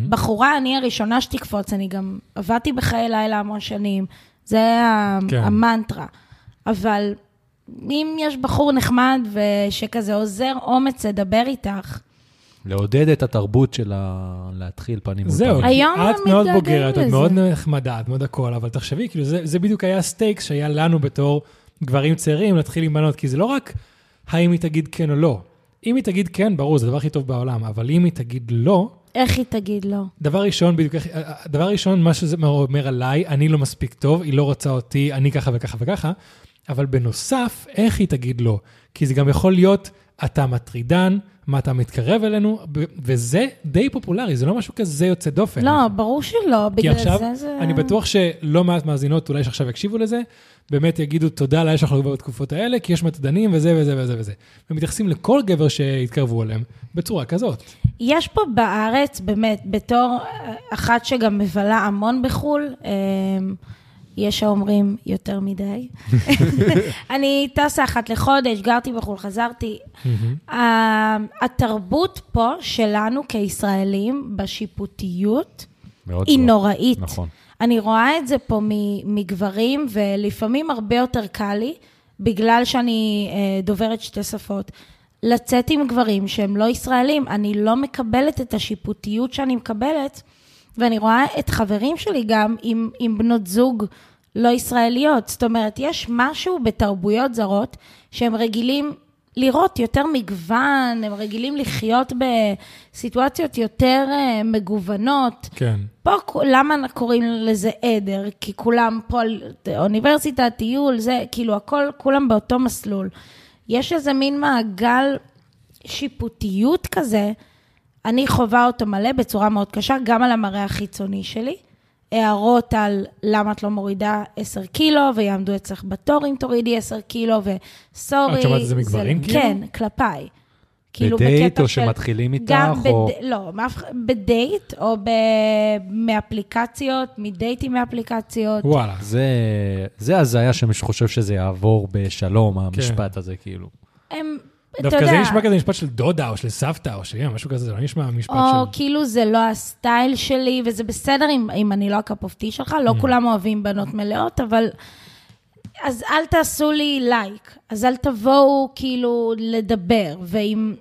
בחורה, אני הראשונה שתקפוץ, אני גם עבדתי בחיי לילה המון שנים, זה כן. המנטרה. אבל אם יש בחור נחמד ושכזה עוזר אומץ לדבר איתך, לעודד את התרבות של ה... להתחיל פנים מול זהו, היום את מאוד בוגרת, את. מאוד נחמדה, את מאוד הכל, אבל תחשבי, כאילו, זה, זה בדיוק היה הסטייקס שהיה לנו בתור גברים צעירים להתחיל עם בנות, כי זה לא רק האם היא תגיד כן או לא. אם היא תגיד כן, ברור, זה הדבר הכי טוב בעולם, אבל אם היא תגיד לא, איך היא תגיד לא? דבר ראשון, בדיוק, איך- דבר ראשון, מה שזה אומר עליי, אני לא מספיק טוב, היא לא רוצה אותי, אני ככה וככה וככה, אבל בנוסף, איך היא תגיד לא? כי זה גם יכול להיות, אתה מטרידן, מה אתה מתקרב אלינו, וזה די פופולרי, זה לא משהו כזה יוצא דופן. לא, ברור שלא, כי בגלל עכשיו, זה זה... אני בטוח שלא מעט מאזינות, אולי שעכשיו יקשיבו לזה, באמת יגידו תודה לאל שאנחנו בתקופות האלה, כי יש מטרדנים וזה וזה וזה וזה. ומתייחסים לכל גבר שיתקרבו אליהם בצורה כזאת. יש פה בארץ, באמת, בתור אחת שגם מבלה המון בחו"ל, אה, יש האומרים יותר מדי. אני טסה אחת לחודש, גרתי בחו"ל, חזרתי. ה- התרבות פה שלנו כישראלים, בשיפוטיות, היא. נוראית. נכון. אני רואה את זה פה מגברים, ולפעמים הרבה יותר קל לי, בגלל שאני אה, דוברת שתי שפות, לצאת עם גברים שהם לא ישראלים. אני לא מקבלת את השיפוטיות שאני מקבלת, ואני רואה את חברים שלי גם עם, עם בנות זוג לא ישראליות. זאת אומרת, יש משהו בתרבויות זרות שהם רגילים לראות יותר מגוון, הם רגילים לחיות בסיטואציות יותר אה, מגוונות. כן. פה, למה קוראים לזה עדר? כי כולם פה, אוניברסיטה, טיול, זה, כאילו, הכל, כולם באותו מסלול. יש איזה מין מעגל שיפוטיות כזה, אני חווה אותו מלא בצורה מאוד קשה, גם על המראה החיצוני שלי. הערות על למה את לא מורידה 10 קילו, ויעמדו אצלך בתור אם תורידי 10 קילו, וסורי. את שומעת את זה מגברים כאילו? כן, כלפיי. כאילו בדייט או שמתחילים איתך? גם או... בד... לא, בדייט או ב... מאפליקציות, מדייטים מאפליקציות. וואלה. זה, זה הזיה שמי שחושב שזה יעבור בשלום, המשפט הזה, כאילו. הם, דווקא יודע... זה נשמע כזה משפט של דודה או של סבתא או של משהו כזה, זה לא נשמע משפט או של... כאילו זה לא ה style שלי, וזה בסדר אם, אם אני לא ה cup of tea שלך, לא כולם אוהבים בנות מלאות, אבל... אז אל תעשו לי לייק, אז אל תבואו כאילו לדבר, ואם...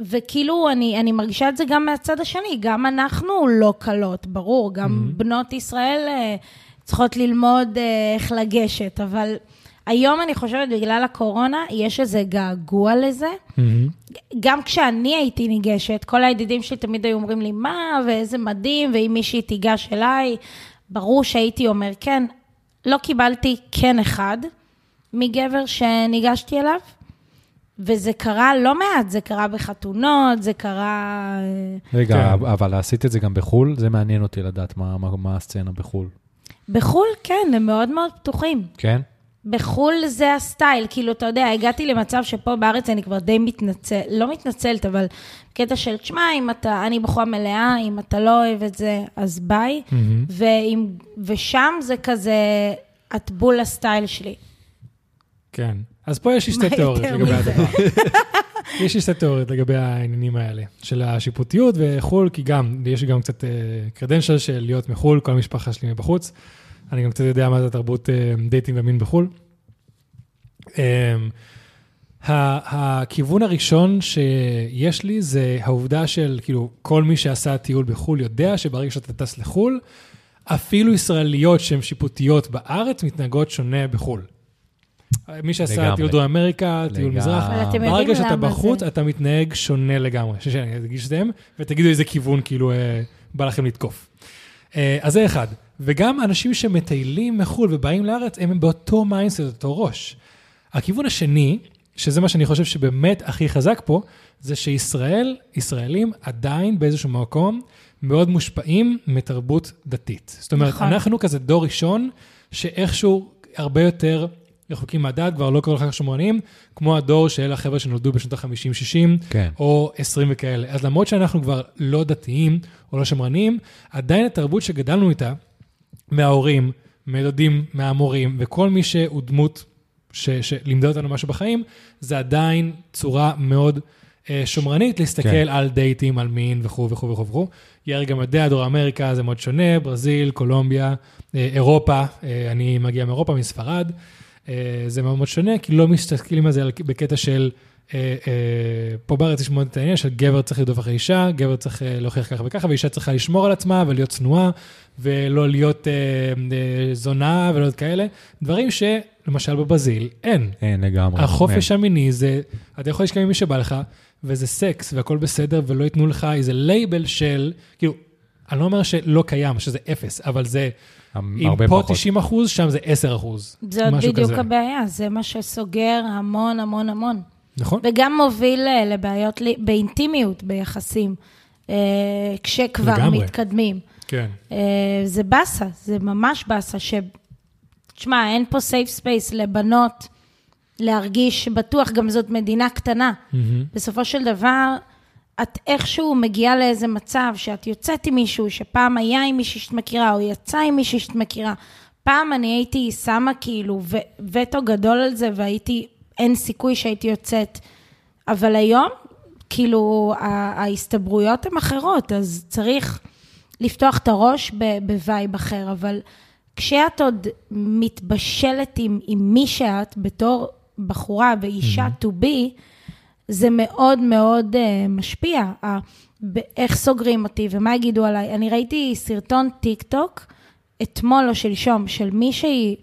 וכאילו, אני, אני מרגישה את זה גם מהצד השני, גם אנחנו לא קלות, ברור, גם mm-hmm. בנות ישראל אה, צריכות ללמוד אה, איך לגשת, אבל היום אני חושבת, בגלל הקורונה, יש איזה געגוע לזה. Mm-hmm. גם כשאני הייתי ניגשת, כל הידידים שלי תמיד היו אומרים לי, מה, ואיזה מדהים, ואם מישהי תיגש אליי, ברור שהייתי אומר כן. לא קיבלתי כן אחד מגבר שניגשתי אליו, וזה קרה לא מעט, זה קרה בחתונות, זה קרה... אה, רגע, כן. אבל עשית את זה גם בחו"ל? זה מעניין אותי לדעת מה, מה, מה הסצנה בחו"ל. בחו"ל, כן, הם מאוד מאוד פתוחים. כן? בחו"ל זה הסטייל, כאילו, אתה יודע, הגעתי למצב שפה בארץ אני כבר די מתנצל, לא מתנצלת, אבל קטע של, תשמע, אם אתה, אני בחורה מלאה, אם אתה לא אוהב את זה, אז ביי. Mm-hmm. ואם, ושם זה כזה, את בול הסטייל שלי. כן. אז פה יש לי שתי תיאוריות לגבי? הדבר. יש לי שתי תיאוריות לגבי העניינים האלה, של השיפוטיות וחו"ל, כי גם, יש לי גם קצת קרדנשל של להיות מחו"ל, כל המשפחה שלי מבחוץ. אני גם קצת יודע מה זה תרבות אה, דייטים ומין בחו"ל. אה, הכיוון הראשון שיש לי זה העובדה של, כאילו, כל מי שעשה טיול בחו"ל יודע שברגע שאתה טס לחו"ל, אפילו ישראליות שהן שיפוטיות בארץ מתנהגות שונה בחו"ל. מי שעשה לגמרי. טיול דרום אמריקה, טיול לגמרי. מזרח, ברגע שאתה בחוץ, זה. אתה מתנהג שונה לגמרי. שאני אגיש את זה, ותגידו איזה כיוון כאילו אה, בא לכם לתקוף. אה, אז זה אחד. וגם אנשים שמטיילים מחו"ל ובאים לארץ, הם באותו mindset, אותו ראש. הכיוון השני, שזה מה שאני חושב שבאמת הכי חזק פה, זה שישראל, ישראלים עדיין באיזשהו מקום מאוד מושפעים מתרבות דתית. זאת אומרת, נכון. אנחנו כזה דור ראשון, שאיכשהו הרבה יותר רחוקים מהדת, כבר לא כל כך שמרנים, כמו הדור של החבר'ה שנולדו בשנות ה-50-60, כן. או 20 וכאלה. אז למרות שאנחנו כבר לא דתיים או לא שמרנים, עדיין התרבות שגדלנו איתה, מההורים, מדודים, מהמורים, וכל מי שהוא דמות ש, שלימדה אותנו משהו בחיים, זה עדיין צורה מאוד אה, שמרנית להסתכל כן. על דייטים, על מין וכו' וכו' וכו' וכו'. יאיר גם יודע, דרום אמריקה זה מאוד שונה, ברזיל, קולומביה, אה, אירופה, אה, אני מגיע מאירופה, מספרד, אה, זה מאוד מאוד שונה, כי לא מסתכלים על זה בקטע של... אה, אה, פה בארץ יש מאוד את העניין של גבר צריך לרדוף אחרי אישה, גבר צריך אה, להוכיח ככה וככה, ואישה צריכה לשמור על עצמה ולהיות צנועה, ולא להיות זונה ולא להיות כאלה. דברים שלמשל בברזיל אין. אין לגמרי. החופש. המיני זה, אתה יכול לשכב עם מי שבא לך, וזה סקס והכל בסדר, ולא ייתנו לך איזה לייבל של, כאילו, אני לא אומר שלא קיים, שזה אפס, אבל זה, אם פה פחות. 90 אחוז, שם זה 10 אחוז. זאת בדיוק כזה. הבעיה, זה מה שסוגר המון המון המון. נכון? וגם מוביל אה, לבעיות באינטימיות ביחסים, אה, כשכבר לגמרי. מתקדמים. כן. אה, זה באסה, זה ממש באסה, ש... תשמע, אין פה safe space לבנות להרגיש בטוח, גם זאת מדינה קטנה. מהמם. בסופו של דבר, את איכשהו מגיעה לאיזה מצב שאת יוצאת עם מישהו שפעם היה עם מישהי שאת מכירה, או יצא עם מישהי שאת מכירה. פעם אני הייתי שמה כאילו וטו גדול על זה, והייתי, אין סיכוי שהייתי יוצאת. אבל היום, כאילו, ההסתברויות הן אחרות, אז צריך לפתוח את הראש ב vibe אחר, אבל כשאת עוד מתבשלת עם, עם מי שאת, בתור בחורה ואישה to be, זה מאוד מאוד uh, משפיע, uh, איך סוגרים אותי ומה יגידו עליי. אני ראיתי סרטון טיק טוק אתמול או שלשום, של מישהי,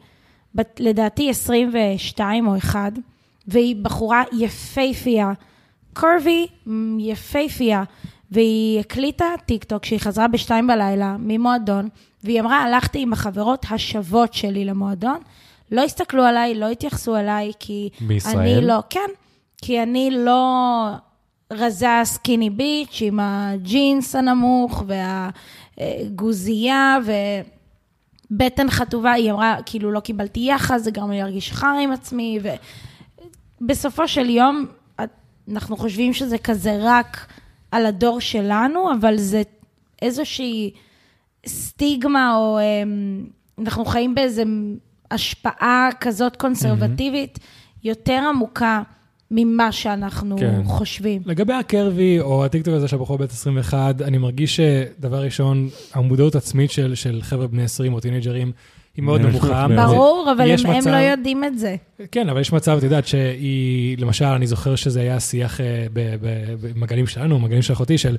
בת, לדעתי 22 או 1, והיא בחורה יפייפייה, curvy, יפייפייה, והיא הקליטה טיק טוק שהיא חזרה בשתיים בלילה ממועדון, והיא אמרה, הלכתי עם החברות השוות שלי למועדון, לא הסתכלו עליי, לא התייחסו אליי, כי בישראל? אני לא, כן, כי אני לא רזה skinny bitch עם הג'ינס הנמוך והגוזייה ובטן חטובה, היא אמרה, כאילו לא קיבלתי יחס, זה גרם לי להרגיש חר עם עצמי, ובסופו של יום, אנחנו חושבים שזה כזה רק על הדור שלנו, אבל זה איזושהי סטיגמה, או אמ, אנחנו חיים באיזו השפעה כזאת קונסרבטיבית, יותר עמוקה ממה שאנחנו כן. חושבים. לגבי הקרבי, או הטיקטוק הזה של הבחור בת 21, אני מרגיש שדבר ראשון, המודעות עצמית של, של חבר'ה בני 20 או טינג'רים היא מאוד נמוכה. ברור, אבל הם, לא יודעים את זה. כן, אבל יש מצב, את יודעת, שהיא, למשל, אני זוכר שזה היה שיח אה, ב- ב- במגעים שלנו, מגעים של אחותי, של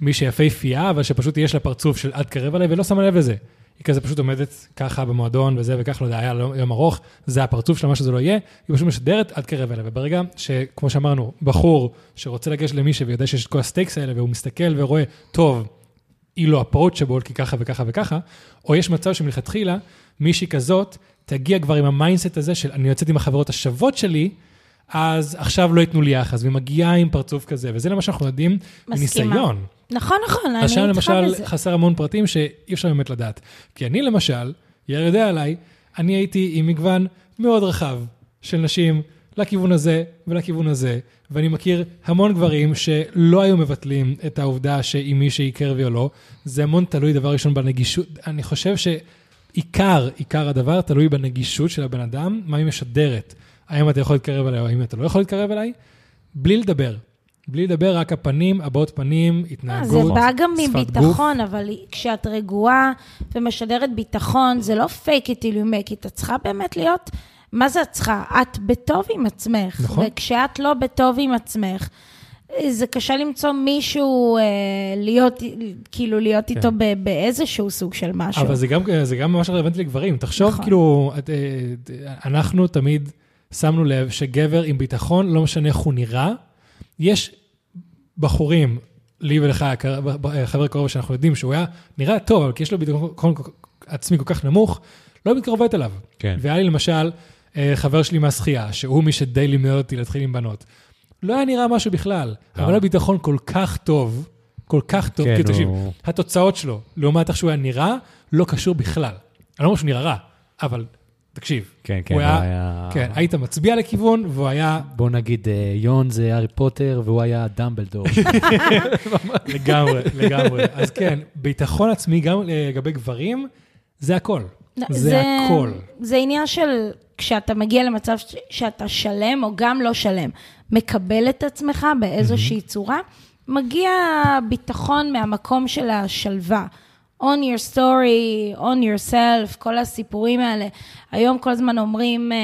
מי שיפהפייה, אבל שפשוט יש לה פרצוף של עד קרב עליי, ולא שמה לב לזה. היא כזה פשוט עומדת ככה במועדון וזה וככה, לא יודע, היה יום ארוך, זה הפרצוף שלה, מה שזה לא יהיה, היא פשוט משדרת אל תקרב אליה. וברגע שכמו שאמרנו, בחור שרוצה לגשת למישהי ויודע שיש את כל ה stakes האלה, והוא מסתכל ורואה, טוב, היא לא approachable כי ככה וככה וככה, או יש מצב שמלכתחילה מישהי כזאת תגיע כבר עם ה mindset הזה של אני יוצאת עם החברות השוות שלי, אז עכשיו לא ייתנו לי יחס, והיא מגיעה עם פרצוף כזה, וזה למה שאנחנו יודעים. מניסיון. נכון, נכון, אני אז שם איתך למשל בזה. חסר המון פרטים שאי אפשר באמת לדעת. כי אני למשל, יאיר יודע עליי, אני הייתי עם מגוון מאוד רחב של נשים לכיוון הזה ולכיוון הזה, ואני מכיר המון גברים שלא היו מבטלים את העובדה שאם מישהי קרבי או לא, זה המון תלוי דבר ראשון בנגישות. אני חושב שעיקר, עיקר הדבר תלוי בנגישות של הבן אדם, מה היא משדרת. האם אתה יכול להתקרב אליי או האם אתה לא יכול להתקרב אליי, בלי לדבר. בלי לדבר, רק הפנים, הבעות פנים, אה, התנהגות, זה בא גם שפת מביטחון, אבל כשאת רגועה ומשדרת ביטחון, זה לא fake it till you make it, את צריכה באמת להיות, מה זה את צריכה? את בטוב עם עצמך. נכון. וכשאת לא בטוב עם עצמך, זה קשה למצוא מישהו, אה, להיות, כאילו, להיות כן. איתו ב- באיזשהו סוג של משהו. אבל זה גם, זה גם ממש רלוונטי לגברים. תחשוב, נכון. כאילו, את, אה, אנחנו תמיד שמנו לב שגבר עם ביטחון, לא משנה איך הוא נראה, יש בחורים, לי ולך, ב- חבר קרוב שאנחנו יודעים שהוא היה נראה טוב, אבל כי יש לו ביטחון עצמי כל כך נמוך, לא מתקרבת אליו. כן. והיה לי למשל אה, חבר שלי מהשחייה, שהוא מי שדי לימד אותי להתחיל עם בנות. לא היה נראה משהו בכלל, לא. אבל הביטחון כל כך טוב, כל כך טוב, כן, כי תקשיב, הוא- התוצאות שלו, לעומת איך שהוא היה נראה, לא קשור בכלל. אני לא אומר שהוא נראה רע, אבל תקשיב. כן, כן, הוא היה, היה... כן, היית מצביע לכיוון, והוא היה בוא נגיד, אה, יון זה הארי פוטר והוא היה דמבלדור. לגמרי, לגמרי. אז כן, ביטחון עצמי גם לגבי גברים, זה הכל. לא, זה הכל. זה עניין של כשאתה מגיע למצב ש- שאתה שלם, או גם לא שלם, מקבל את עצמך באיזושהי צורה, מגיע ביטחון מהמקום של השלווה. on your story, on yourself, כל הסיפורים האלה. היום כל הזמן אומרים, אה,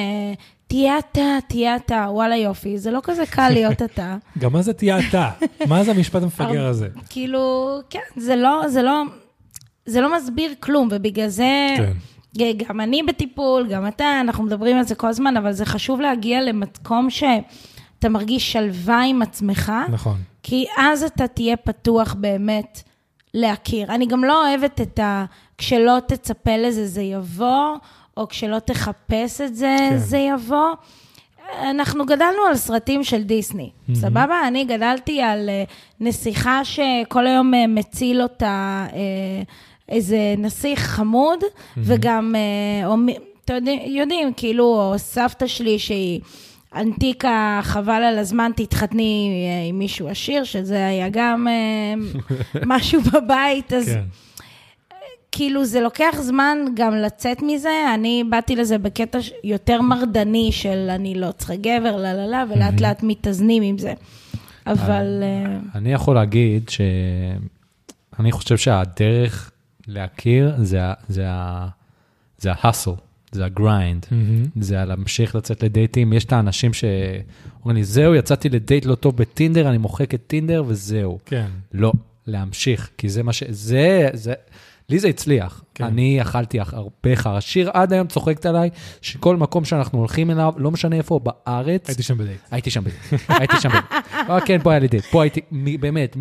תהיה אתה, תהיה אתה, וואלה יופי, זה לא כזה קל להיות אתה. גם מה זה תהיה אתה? מה זה המשפט המפגר הזה? כאילו, כן, זה לא, זה לא, זה לא מסביר כלום, ובגלל זה, כן. גם אני בטיפול, גם אתה, אנחנו מדברים על זה כל הזמן, אבל זה חשוב להגיע למקום שאתה מרגיש שלווה עם עצמך, נכון. כי אז אתה תהיה פתוח באמת להכיר. אני גם לא אוהבת את ה... כשלא תצפה לזה, זה יבוא, או כשלא תחפש את זה, כן. זה יבוא. אנחנו גדלנו על סרטים של דיסני, סבבה? אני גדלתי על אה, נסיכה שכל היום אה, מציל אותה אה, איזה נסיך חמוד, וגם, אה, או אתם יודעים, יודעים, כאילו, או סבתא שלי שהיא אנטיקה, חבל על הזמן, תתחתני אה, עם מישהו עשיר, שזה היה גם אה, משהו בבית, אז... כן. כאילו, זה לוקח זמן גם לצאת מזה. אני באתי לזה בקטע יותר מרדני של אני לא צריכה גבר, לא, לא, לא, ולאט לאט מתאזנים עם זה. אבל... אני יכול להגיד שאני חושב שהדרך להכיר זה זה זה ה-hustle, זה ה-grind, מהמם. זה להמשיך לצאת לדייטים. יש את האנשים שאומרים לי, זהו, יצאתי לדייט לא טוב בטינדר, אני מוחק את טינדר וזהו. כן. לא, להמשיך, כי זה מה ש... זה, זה... לי זה הצליח. כן. אני אכלתי אח- הרבה חרא. שיר עד היום צוחקת עליי, שכל מקום שאנחנו הולכים אליו, לא משנה איפה, בארץ, הייתי שם בדייט. הייתי שם בדייט. הייתי שם בדייט. אה, כן, פה היה לי דייט. פה הייתי, מ- באמת,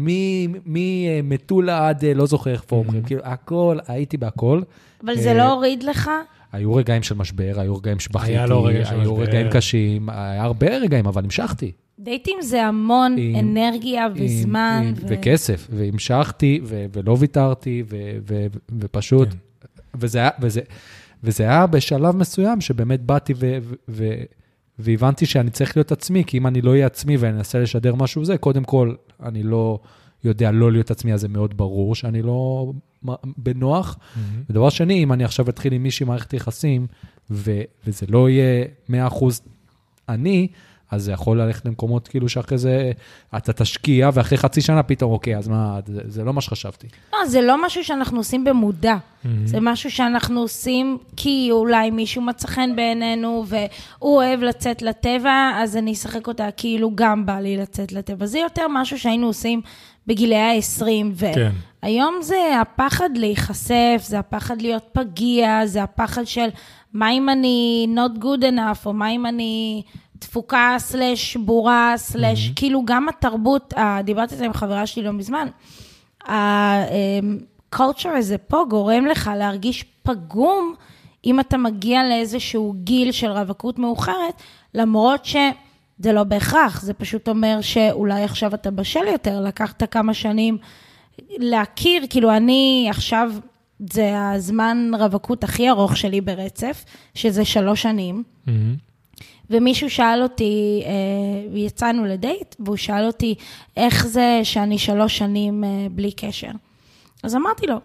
ממטולה עד אה, לא זוכר איך פה אומרים, כאילו, הכל, הייתי בהכל. אבל זה אה, לא הוריד לך? היו רגעים של משבר, היו רגעים שבכיתי, היה רגעים של היו משבר. רגעים קשים, היה הרבה רגעים, אבל המשכתי. דייטים זה המון עם- אנרגיה וזמן. עם- ו- וכסף, והמשכתי, ו- ולא ויתרתי, ו- ו- ופשוט, כן. וזה היה, וזה, וזה היה בשלב מסוים שבאמת באתי ו- ו- ו- והבנתי שאני צריך להיות עצמי, כי אם אני לא אהיה עצמי ואני אנסה לשדר משהו זה, קודם כל, אני לא יודע לא להיות עצמי, אז זה מאוד ברור שאני לא בנוח. מהמם. ודבר שני, אם אני עכשיו אתחיל עם מישהי מערכת יחסים, ו- וזה לא יהיה 100% אני, אז זה יכול ללכת למקומות כאילו שאחרי זה אתה תשקיע, ואחרי חצי שנה פתאום, אוקיי, אז מה, זה, זה לא מה שחשבתי. לא, זה לא משהו שאנחנו עושים במודע. מהמם. זה משהו שאנחנו עושים כי אולי מישהו מצא חן בעינינו, והוא אוהב לצאת לטבע, אז אני אשחק אותה כאילו גם בא לי לצאת לטבע. זה יותר משהו שהיינו עושים בגילאי ה-20, כן. והיום זה הפחד להיחשף, זה הפחד להיות פגיע, זה הפחד של מה אם אני not good enough, או מה אם אני תפוקה סלש בורה סלש, כאילו גם התרבות, ה- דיברתי על זה עם חברה שלי לא מזמן, ה-culture הזה פה גורם לך להרגיש פגום אם אתה מגיע לאיזשהו גיל של רווקות מאוחרת, למרות שזה לא בהכרח, זה פשוט אומר שאולי עכשיו אתה בשל יותר, לקחת כמה שנים להכיר, כאילו אני עכשיו, זה הזמן רווקות הכי ארוך שלי ברצף, שזה שלוש שנים. מהמם. ומישהו שאל אותי, אה, יצאנו לדייט, והוא שאל אותי, איך זה שאני שלוש שנים אה, בלי קשר? אז אמרתי לו,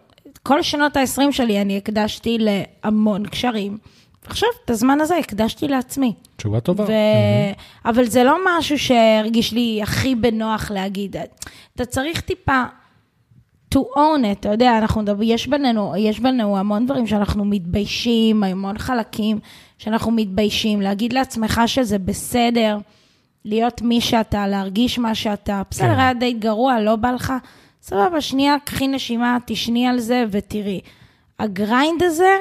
כל שנות ה-20 שלי אני הקדשתי להמון קשרים, ועכשיו, את הזמן הזה הקדשתי לעצמי. תשובה טובה. ו... אבל זה לא משהו שהרגיש לי הכי בנוח להגיד. אתה צריך טיפה to own it, אתה יודע, אנחנו מדברים, יש בינינו, יש בינינו המון דברים שאנחנו מתביישים, המון חלקים שאנחנו מתביישים, להגיד לעצמך שזה בסדר, להיות מי שאתה, להרגיש מה שאתה, בסדר, כן. היה דייט גרוע, לא בא לך, סבבה, שנייה, קחי נשימה, תשני על זה ותראי. ה grind הזה,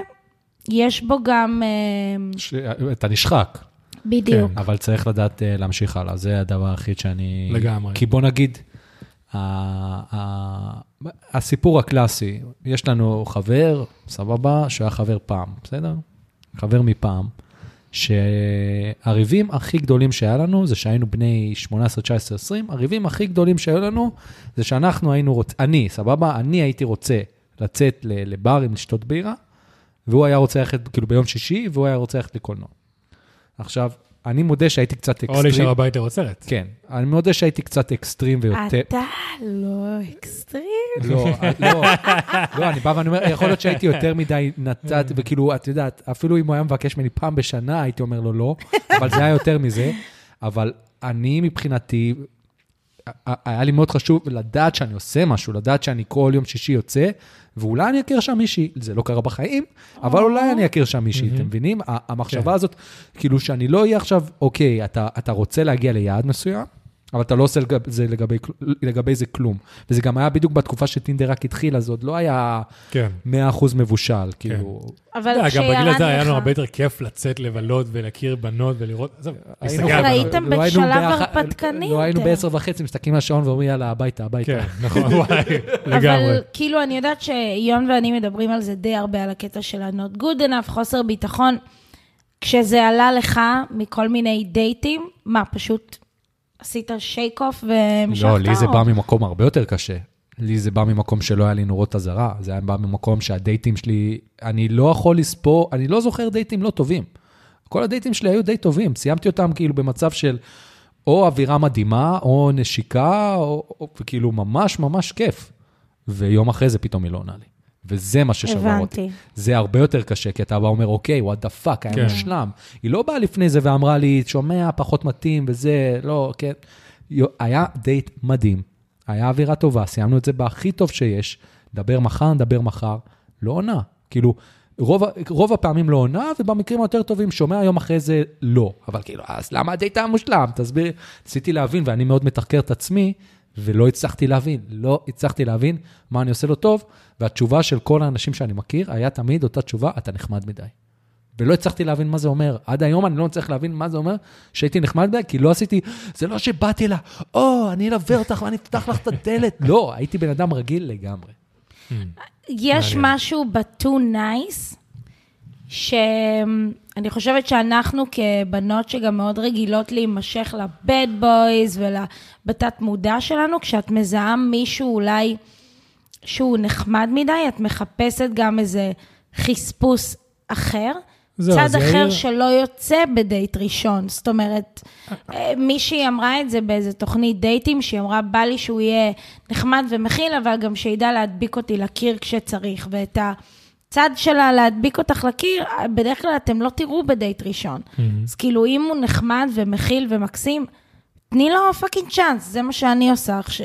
יש בו גם, אה, ש... אתה נשחק, בדיוק. אבל צריך לדעת אה, להמשיך הלאה, זה הדבר היחיד שאני... לגמרי. כי בוא נגיד, ה- ה- הסיפור הקלאסי, יש לנו חבר, סבבה, שהיה חבר פעם, בסדר? חבר מפעם, שהריבים הכי גדולים שהיה לנו, זה שהיינו בני 18, 19, 20, הריבים הכי גדולים שהיו לנו, זה שאנחנו היינו רוצים, אני, סבבה? אני הייתי רוצה לצאת ל- לברים לשתות בירה, והוא היה רוצה ללכת, כאילו ביום שישי, והוא היה רוצה ללכת לקולנוע. עכשיו, אני מודה שהייתי קצת או אקסטרים. להישאר הביתה לראות סרט. כן, אני מודה שהייתי קצת אקסטרים ויותר... אתה לא אקסטרים. לא, לא, לא, אני בא ואני אומר, יכול להיות שהייתי יותר מדי נתת, וכאילו, את יודעת, אפילו אם הוא היה מבקש ממני פעם בשנה, הייתי אומר לו לא, אבל זה היה יותר מזה. אבל אני מבחינתי, היה לי מאוד חשוב לדעת שאני עושה משהו, לדעת שאני כל יום שישי יוצא, ואולי אני אכיר שם מישהי, זה לא קרה בחיים, אבל אולי אני אכיר שם מישהי, אתם מבינים? המחשבה הזאת, כאילו שאני לא אהיה עכשיו, אוקיי, אתה רוצה להגיע ליעד מסוים, אבל אתה לא עושה לגב- זה לגבי, לגבי זה כלום. וזה גם היה בדיוק בתקופה שטינדר רק התחיל, אז עוד לא היה כן. 100% מבושל, כאילו... אבל אתה יודע, גם בגיל כשירד הזה היה לנו לך, הרבה יותר כיף לצאת לבלות ולהכיר בנות ולראות, עזוב, להסתכל על. הייתם לא בשלב הרפתקני לא היינו יותר. בעשר וחצי, מסתכלים על השעון ואומרים, יאללה, הביתה, הביתה. כן, נכון, וואי, לגמרי. אבל כאילו, אני יודעת שיון ואני מדברים על זה די הרבה, על הקטע של ה-not good enough, חוסר ביטחון. כשזה עלה לך מכל מיני דייטים, מה, פשוט עשית שייק אוף והמשכת? לא, לי זה בא ממקום הרבה יותר קשה. לי זה בא ממקום שלא היה לי נורות אזהרה, זה היה בא ממקום שהדייטים שלי, אני לא יכול לספור, אני לא זוכר דייטים לא טובים. כל הדייטים שלי היו די טובים, סיימתי אותם כאילו במצב של או אווירה מדהימה, או נשיקה, או, או כאילו ממש ממש כיף. ויום אחרי זה פתאום היא לא עונה לי. וזה מה ששבר אותי. הבנתי. זה הרבה יותר קשה, כי אתה בא ואומר, אוקיי, what the fuck, היה כן. מושלם. היא לא באה לפני זה ואמרה לי, שומע, פחות מתאים וזה, לא, כן. היה דייט מדהים, היה אווירה טובה, סיימנו את זה בהכי טוב שיש, נדבר מחר, נדבר מחר, לא עונה. כאילו, רוב, רוב הפעמים לא עונה, ובמקרים היותר טובים שומע יום אחרי זה לא. אבל כאילו, אז למה הדייט היה מושלם? תסביר. ניסיתי להבין, ואני מאוד מתחקר את עצמי, ולא הצלחתי להבין, לא הצלחתי להבין מה אני עושה לו טוב, והתשובה של כל האנשים שאני מכיר היה תמיד אותה תשובה, אתה נחמד מדי. ולא הצלחתי להבין מה זה אומר. עד היום אני לא מצליח להבין מה זה אומר שהייתי נחמד מדי, כי לא עשיתי, זה לא שבאתי לה, או, אני אלווה אותך ואני אפתח לך את הדלת. לא, הייתי בן אדם רגיל לגמרי. יש מעניין. משהו ב-too nice, שאני חושבת שאנחנו כבנות שגם מאוד רגילות להימשך לבד בויז ולבתת מודע שלנו, כשאת מזהה מישהו אולי שהוא נחמד מדי, את מחפשת גם איזה חספוס אחר. זהו, צד זה אחר יאיר- שלא יוצא בדייט ראשון. זאת אומרת, אה, מישהי אמרה את זה באיזה תוכנית דייטים, שהיא אמרה, בא לי שהוא יהיה נחמד ומכיל, אבל גם שידע להדביק אותי לקיר כשצריך. ואת הצד שלה להדביק אותך לקיר, בדרך כלל אתם לא תראו בדייט ראשון. אז כאילו, אם הוא נחמד ומכיל ומקסים, תני לו fucking צ'אנס, זה מה שאני עושה עכש-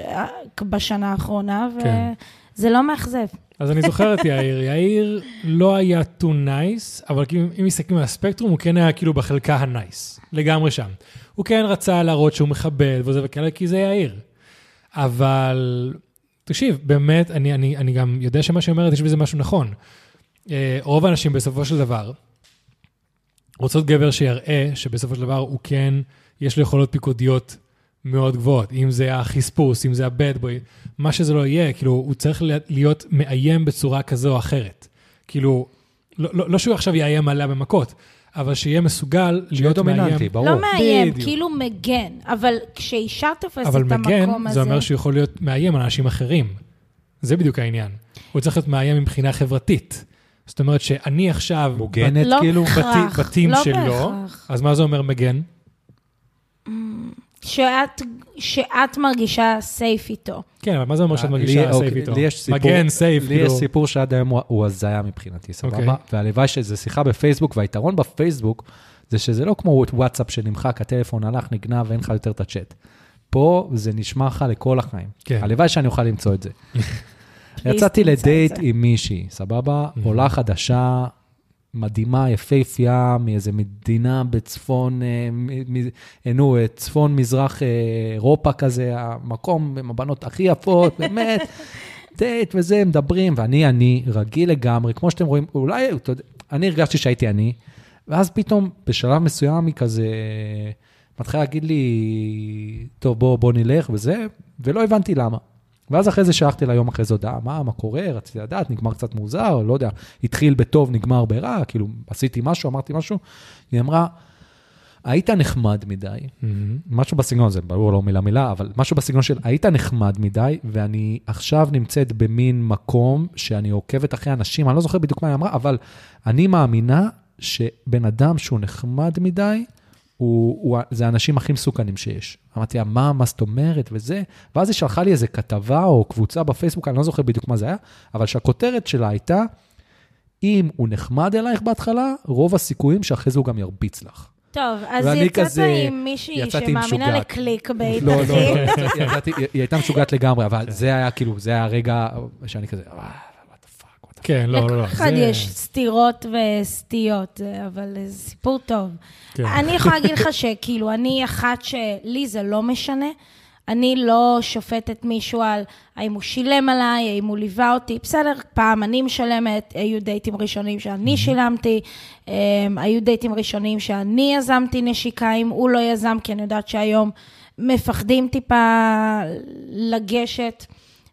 בשנה האחרונה, כן. וזה לא מאכזב. אז אני זוכר את יאיר, יאיר לא היה too nice, אבל כאילו, אם מסתכלים על הספקטרום, הוא כן היה כאילו בחלקה ה nice, לגמרי שם. הוא כן רצה להראות שהוא מכבד וזה וכאלה, כי זה יאיר. אבל, תקשיב, באמת, אני, אני, אני גם יודע שמה שהיא אומרת, יש בזה משהו נכון. אה, רוב האנשים בסופו של דבר רוצות גבר שיראה שבסופו של דבר הוא כן, יש לו יכולות פיקודיות מאוד גבוהות. אם זה החספוס, אם זה הבד בוי, מה שזה לא יהיה, כאילו, הוא צריך להיות מאיים בצורה כזו או אחרת. כאילו, לא, לא, לא שהוא עכשיו יאיים עליה במכות, אבל שיהיה מסוגל שיהיה להיות דומיננטי, מאיים. ברור. לא מאיים, בדיוק. כאילו מגן, אבל כשאישה תופסת אבל את מגן, המקום הזה... זה אומר שהוא יכול להיות מאיים על אנשים אחרים. זה בדיוק העניין. הוא צריך להיות מאיים מבחינה חברתית. זאת אומרת שאני עכשיו... מוגנת, לא כאילו, בהכרח. בתי- בתים לא שלו, בהכרח. אז מה זה אומר מגן? שאת, שאת מרגישה סייף איתו. כן, אבל מה זה אומר שאת לי- מרגישה אוקיי, סייף איתו? לי יש סיפור, מגן, סייף, לי כאילו... יש סיפור שעד היום הוא- הוא הזיה מבחינתי, אוקיי. סבבה? והלוואי שזה שיחה בפייסבוק, והיתרון בפייסבוק זה שזה לא כמו וואטסאפ שנמחק, הטלפון הלך, נגנב, ואין לך יותר את הצ'אט. פה זה נשמע לך לכל החיים. כן. הלוואי שאני אוכל למצוא את זה. יצאתי לדייט. עם מישהי, סבבה? Mhm. עולה חדשה, מדהימה, יפהפייה, מאיזה מדינה בצפון, אה, אה, נו, אה, צפון מזרח אה, אירופה כזה, המקום עם הבנות הכי יפות, באמת, דייט וזה, מדברים, ואני אני, רגיל לגמרי, כמו שאתם רואים, אולי, אתה יודע, אני הרגשתי שהייתי אני, ואז פתאום, בשלב מסוים, היא כזה מתחילה להגיד לי, טוב, בוא, בוא נלך וזה, ולא הבנתי למה. ואז אחרי זה שלחתי לה יום אחרי זה הודעה, מה, מה קורה, רציתי לדעת, נגמר קצת מוזר, לא יודע, התחיל בטוב, נגמר ברע, כאילו, עשיתי משהו, אמרתי משהו. היא אמרה, היית נחמד מדי, מהמם. משהו בסגנון הזה, ברור לא מילה מילה, אבל משהו בסגנון של היית נחמד מדי, ואני עכשיו נמצאת במין מקום שאני עוקבת אחרי אנשים, אני לא זוכר בדיוק מה היא אמרה, אבל אני מאמינה שבן אדם שהוא נחמד מדי, הוא, הוא, זה האנשים הכי מסוכנים שיש. אמרתי לה, מה, מה זאת אומרת וזה? ואז היא שלחה לי איזה כתבה או קבוצה בפייסבוק, אני לא זוכר בדיוק מה זה היה, אבל שהכותרת שלה הייתה, אם הוא נחמד אלייך בהתחלה, רוב הסיכויים שאחרי זה הוא גם ירביץ לך. טוב, אז יצאת כזה- עם מישהי שמאמינה. ל click bait, לא, לא. לא, יצאתי- היא הייתה משוגעת לגמרי, אבל זה היה כאילו, זה היה הרגע שאני כזה, "אה, what the fuck, what the כן, לא, לא, לא. לכל אחד זה- יש סתירות וסטיות, אבל זה סיפור טוב. כן. אני יכולה להגיד לך שכאילו, אני אחת שלי זה לא משנה. אני לא שופטת מישהו על האם הוא שילם עליי, האם הוא ליווה אותי. בסדר, פעם אני משלמת, היו דייטים ראשונים שאני שילמתי, אמ, היו דייטים ראשונים שאני יזמתי נשיקה, אם הוא לא יזם, כי אני יודעת שהיום מפחדים טיפה לגשת.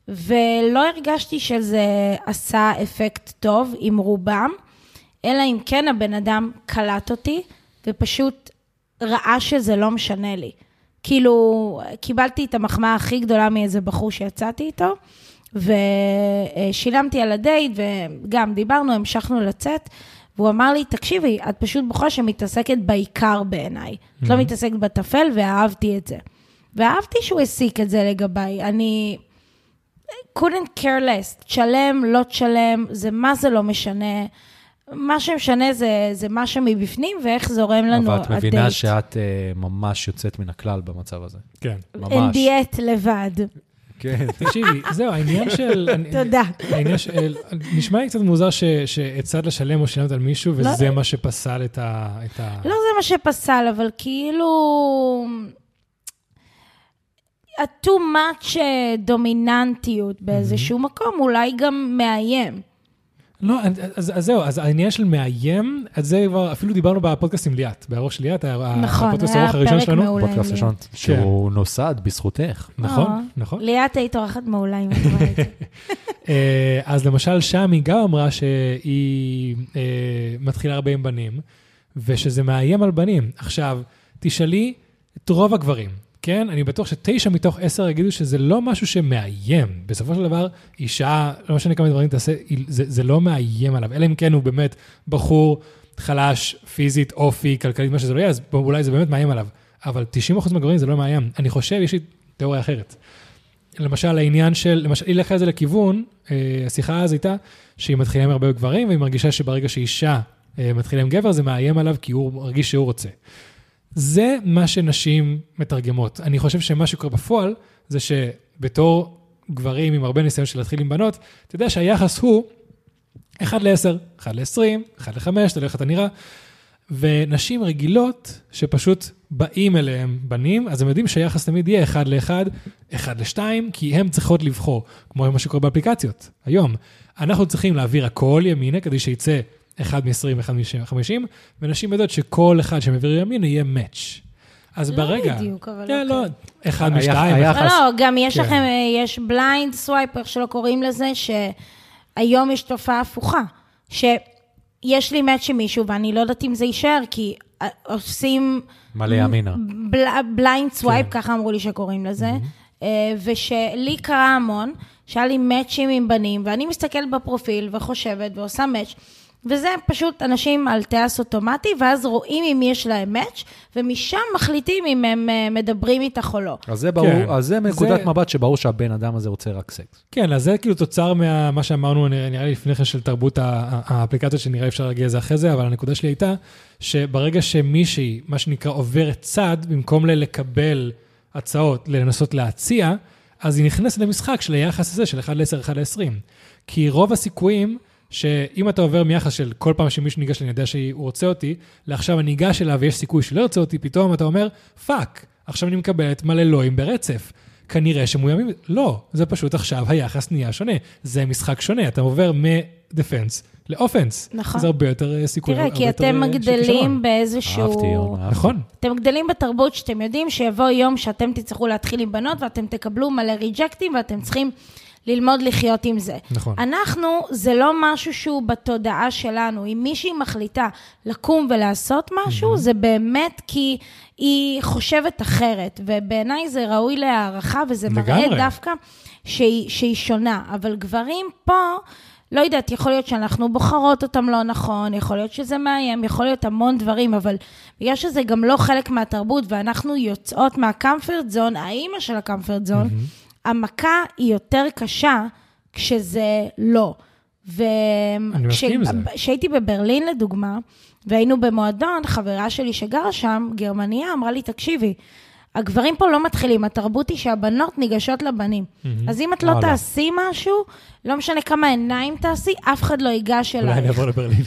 ולא הרגשתי שזה עשה אפקט טוב עם רובם, אלא אם כן הבן אדם קלט אותי, ופשוט ראה שזה לא משנה לי. כאילו, קיבלתי את המחמאה הכי גדולה מאיזה בחור שיצאתי איתו, ושילמתי על הדייט, וגם דיברנו, המשכנו לצאת, והוא אמר לי, תקשיבי, את פשוט בחורה שמתעסקת בעיקר בעיניי. את לא מתעסקת בטפל, ואהבתי את זה. ואהבתי שהוא הסיק את זה לגביי. אני couldn't care less, תשלם, לא תשלם, זה מה זה לא משנה. מה שמשנה זה, זה מה שמבפנים ואיך זורם לנו אבל הדייט. את מבינה שאת אה, ממש יוצאת מן הכלל במצב הזה. כן. ממש. אין דיאט לבד. כן. תקשיבי, זהו, העניין של... תודה. העניין של... נשמע לי קצת מוזר ש- שהצעת לשלם או שילמת על מישהו, לא. וזה מה שפסל. את ה- לא זה מה שפסל, אבל כאילו... ה-too much אה, דומיננטיות באיזשהו מקום אולי גם מאיים. לא, אז, אז זהו, אז העניין של מאיים, על זה כבר, אפילו דיברנו בפודקאסט עם ליאת, בארוך של ליאת, נכון, הפודקאסט היה הארוך הראשון פרק שלנו. מעולה. פודקאסט לי. ראשון, שהוא נוסד בזכותך. נכון, אה. נכון. ליאת היית אורחת מעולה זה. אה, אז למשל, שם היא גם אמרה שהיא אה, מתחילה הרבה עם בנים, ושזה מאיים על בנים. עכשיו, תשאלי את רוב הגברים, כן? אני בטוח שתשע מתוך עשר יגידו שזה לא משהו שמאיים. בסופו של דבר, אישה, לא משנה כמה דברים תעשה, זה, זה לא מאיים עליו, אלא אם כן הוא באמת בחור חלש, פיזית, אופי, כלכלית, מה שזה לא יהיה, אז אולי זה באמת מאיים עליו. אבל 90% מהגברים זה לא מאיים. אני חושב, יש לי תיאוריה אחרת. למשל, העניין של, למשל, היא לקחה את זה לכיוון, אה, השיחה אז הייתה שהיא מתחילה עם הרבה גברים, והיא מרגישה שברגע שאישה אה, מתחילה עם גבר, זה מאיים עליו כי הוא מרגיש שהוא רוצה. זה מה שנשים מתרגמות. אני חושב שמה שקורה בפועל, זה שבתור גברים עם הרבה ניסיון של להתחיל עם בנות, אתה יודע שהיחס הוא 1 ל-10, 1 ל-20, 1 ל-5, תלוי איך אתה נראה. ונשים רגילות, שפשוט באים אליהם בנים, אז הם יודעים שהיחס תמיד יהיה 1 ל-1, 1 ל-2, כי הן צריכות לבחור, כמו מה שקורה באפליקציות היום. אנחנו צריכים להעביר הכל ימינה כדי שיצא 1 מ-20, 1 מ-50, ונשים יודעות שכל אחד שהם העבירו ימינה יהיה match. אז לא ברגע... בדיוק, אבל כן, לא, אוקיי. 1 היח- מ-2, היחס- לא, לא, גם יש כן. לכם, אה, יש blind swipe, איך שלא קוראים לזה, שהיום יש תופעה הפוכה, שיש לי match עם מישהו ואני לא יודעת אם זה יישאר, כי אה, עושים... מלא ימינה. בל, blind swipe, כן. ככה אמרו לי שקוראים לזה, אה, ושלי קרה המון, שהיה לי מאצ'ים עם בנים, ואני מסתכלת בפרופיל וחושבת ועושה match, וזה פשוט אנשים על טייס אוטומטי, ואז רואים אם יש להם match, ומשם מחליטים אם הם אה, מדברים איתך או לא. אז זה ברור, כן. אז זה מנקודת זה- מבט שברור שהבן אדם הזה רוצה רק סקס. כן, אז זה כאילו תוצר מה שאמרנו, נראה נראה לי לפני כן, של תרבות האפליקציות, שנראה אפשר להגיע לזה אחרי זה, אבל הנקודה שלי הייתה, שברגע שמישהי, מה שנקרא, עוברת צד, במקום לקבל הצעות, לנסות להציע, אז היא נכנסת למשחק של היחס הזה, של 1 ל-10, 1 ל-20. כי רוב הסיכויים, שאם אתה עובר מיחס של כל פעם שמישהו ניגש, אני יודע שהוא רוצה אותי, לעכשיו אני ניגש אליו ויש סיכוי שלא ירצה אותי, פתאום אתה אומר, fuck, עכשיו אני מקבלת מלא לואים ברצף. כנראה שמאוימים, לא, זה פשוט עכשיו היחס נהיה שונה. זה משחק שונה, אתה עובר מ defense לאופנס. נכון. זה הרבה יותר אה, סיכוי, תראה, כי אתם אה, מגדלים. באיזשהו... אהבתי, אורנה. אהבתי. נכון, אתם גדלים בתרבות שאתם יודעים שיבוא יום שאתם תצטרכו להתחיל עם בנות ואתם תקבלו מלא ריג'קטים ואתם צריכים ללמוד לחיות עם זה. נכון. אנחנו, זה לא משהו שהוא בתודעה שלנו. אם מישהי מחליטה לקום ולעשות משהו, זה באמת כי היא חושבת אחרת, ובעיניי זה ראוי להערכה, וזה מראה לגמרי. דווקא שהיא, שהיא שונה. אבל גברים פה... לא יודעת, יכול להיות שאנחנו בוחרות אותם לא נכון, יכול להיות שזה מאיים, יכול להיות המון דברים, אבל בגלל שזה גם לא חלק מהתרבות ואנחנו יוצאות מהקמפרט זון, האימא של הקמפרט זון, המכה היא יותר קשה כשזה לא. וכשהייתי בברלין לדוגמה, והיינו במועדון, חברה שלי שגרה שם, גרמניה, אמרה לי, תקשיבי, הגברים פה לא מתחילים, התרבות היא שהבנות ניגשות לבנים. אז אם את לא וואלה. תעשי משהו, לא משנה כמה עיניים תעשי, אף אחד לא ייגש אולי אני אלייך. אעבור לברלין.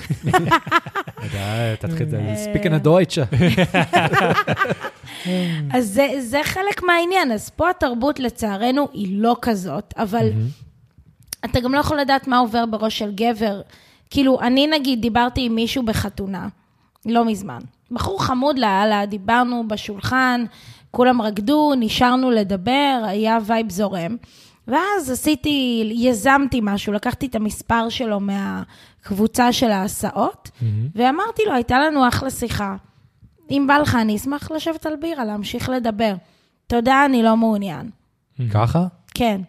די, תתחיל, אה. ספיקן דויטשה. אז זה, זה חלק מהעניין. אז פה התרבות, לצערנו, היא לא כזאת, אבל אתה גם לא יכול לדעת מה עובר בראש של גבר. כאילו, אני נגיד דיברתי עם מישהו בחתונה, לא מזמן. בחור חמוד לאללה, דיברנו בשולחן, כולם רקדו, נשארנו לדבר, היה וייב זורם. ואז עשיתי, יזמתי משהו, לקחתי את המספר שלו מהקבוצה של ההסעות, ואמרתי לו, הייתה לנו אחלה שיחה. אם בא לך, אני אשמח לשבת על בירה, להמשיך לדבר. תודה, אני לא מעוניין. ככה? כן.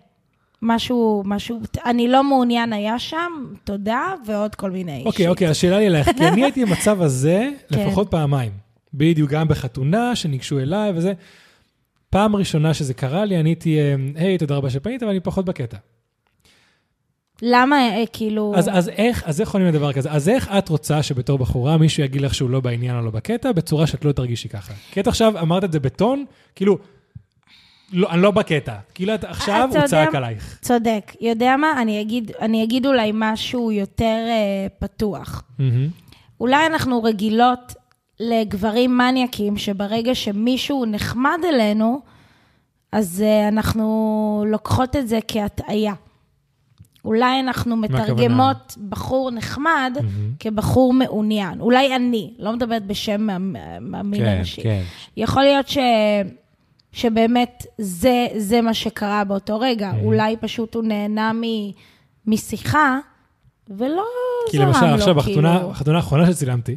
משהו, משהו, אני לא מעוניין היה שם, תודה, ועוד כל מיני אוקיי, שיט. אוקיי, השאלה לי אלייך, כי אני הייתי במצב הזה כן. לפחות פעמיים. בדיוק, גם בחתונה, שניגשו אליי וזה. פעם ראשונה שזה קרה לי, אני הייתי, אה, היי, תודה רבה שפנית, אבל אני פחות בקטע. למה, אה, כאילו... אז, אז איך, אז איך עונים לדבר כזה? אז איך את רוצה שבתור בחורה מישהו יגיד לך שהוא לא בעניין או לא בקטע, בצורה שאת לא תרגישי ככה? כי את עכשיו אמרת את זה בטון, כאילו, לא, אני לא בקטע. כאילו את עכשיו הוא צעק עלייך. צודק. יודע מה? אני אגיד, אני אגיד אולי משהו יותר אה, פתוח. מהמם. אולי אנחנו רגילות לגברים מניאקים, שברגע שמישהו נחמד אלינו, אז אה, אנחנו לוקחות את זה כהטעיה. אולי אנחנו מתרגמות בחור נחמד כבחור מעוניין. אולי אני, לא מדברת בשם מהמין כן, האנושי. כן. יכול להיות ש... שבאמת זה, זה מה שקרה באותו רגע. אולי פשוט הוא נהנה מ... משיחה, ולא כי זרם למשל, לו, עכשיו, כאילו. בחתונה בחתונה האחרונה שצילמתי,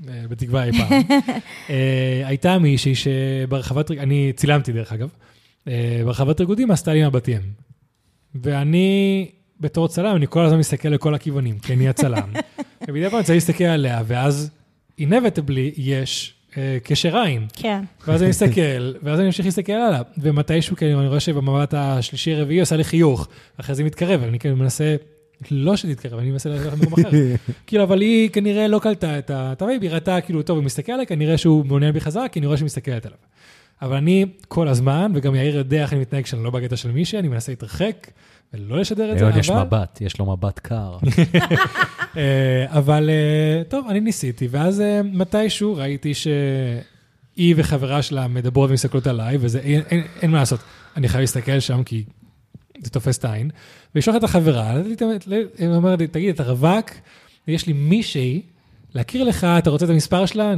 בתקווה אי פעם, אה, הייתה מישהי שברחבת, אני צילמתי דרך אגב, אה, ברחבת ריקודים עשתה לי מבטים. ואני, בתור צלם, אני כל הזמן מסתכל לכל הכיוונים, כי אני הצלם. ומדי פעם צריך להסתכל עליה, ואז inevitably יש אה, קשר עין. כן. ואז אני מסתכל, ואז אני ממשיך להסתכל עליו, ומתישהו כאילו אני רואה שבמבט השלישי-רביעי עושה לי חיוך, אחרי זה מתקרב, אני כאילו מנסה, לא שתתקרב, אני מנסה ללכת למקום אחר. כאילו, אבל היא כנראה לא קלטה את ה- את ה vibe, היא ראתה כאילו, טוב, הוא מסתכל עליי, כנראה שהוא מעוניין בי חזרה, כי אני רואה שהיא מסתכלת עליו. אבל אני כל הזמן, וגם יאיר יודע איך אני מתנהג כשאני לא בקטע של מישהי, אני מנסה להתרחק ולא לשדר את זה, ליאון יש אבל... מבט, יש לו מבט קר. אה, אבל אה, טוב, אני ניסיתי, ואז אה, מתישהו ראיתי שהיא וחברה שלה מדברות ומסתכלות עליי, וזה, אין, אין, אין מה לעשות, אני חייב להסתכל שם כי זה תופס את העין. ולשלוח את החברה, היא אומרת לי, תגיד, אתה רווק, יש לי מישהי, להכיר לך, אתה רוצה את המספר שלה?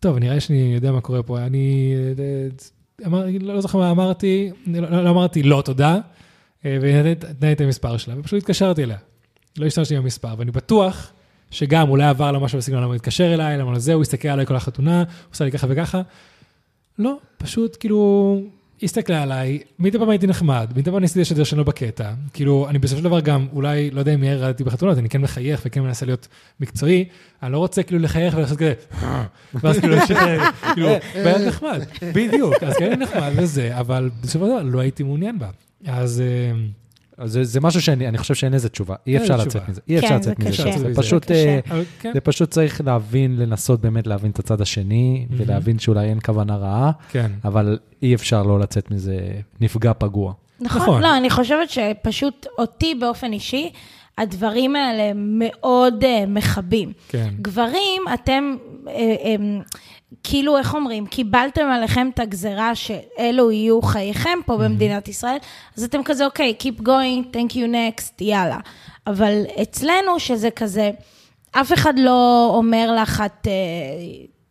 טוב, נראה שאני יודע מה קורה פה. אני אה, לא זוכר מה אמרתי, לא, לא, לא אמרתי לא, תודה, אה, ונתן לי את המספר שלה, ופשוט התקשרתי אליה. לא השתמשתי במספר, ואני בטוח שגם אולי עבר לה משהו בסגנון, הוא התקשר אליי, למה לזה, הוא הסתכל עליי כל החתונה, הוא עושה לי ככה וככה. לא, פשוט כאילו, הסתכלה עליי, מדי פעם הייתי נחמד, מדי פעם ניסיתי לשדר שאני לא בקטע. כאילו, אני בסופו של דבר גם, אולי, לא יודע אם יאיר ראיתי בחתונות, אני כן מחייך וכן מנסה להיות מקצועי, אני לא רוצה כאילו לחייך ולעשות כזה, ואז כאילו, כאילו, בעיה נחמד, בדיוק, אז כן נחמד וזה, אבל בסופו של דבר לא הייתי מעוניין בה. אז... אז זה, זה משהו שאני אני חושב שאין לזה תשובה, אי אפשר לצאת תשובה. מזה, אי אפשר כן, לצאת זה מזה. קשה. זה זה פשוט, קשה. אה, כן, זה פשוט צריך להבין, לנסות באמת להבין את הצד השני. ולהבין שאולי אין כוונה רעה, כן. אבל אי אפשר לא לצאת מזה נפגע פגוע. נכון, נכון. לא, אני חושבת שפשוט אותי באופן אישי, הדברים האלה מאוד uh, מכבים. כן. גברים, אתם, אה, אה, כאילו, איך אומרים, קיבלתם עליכם את הגזרה שאלו יהיו חייכם פה במדינת ישראל, אז אתם כזה, אוקיי, keep going, thank you next, יאללה. אבל אצלנו, שזה כזה, אף אחד לא אומר לך, את... אה,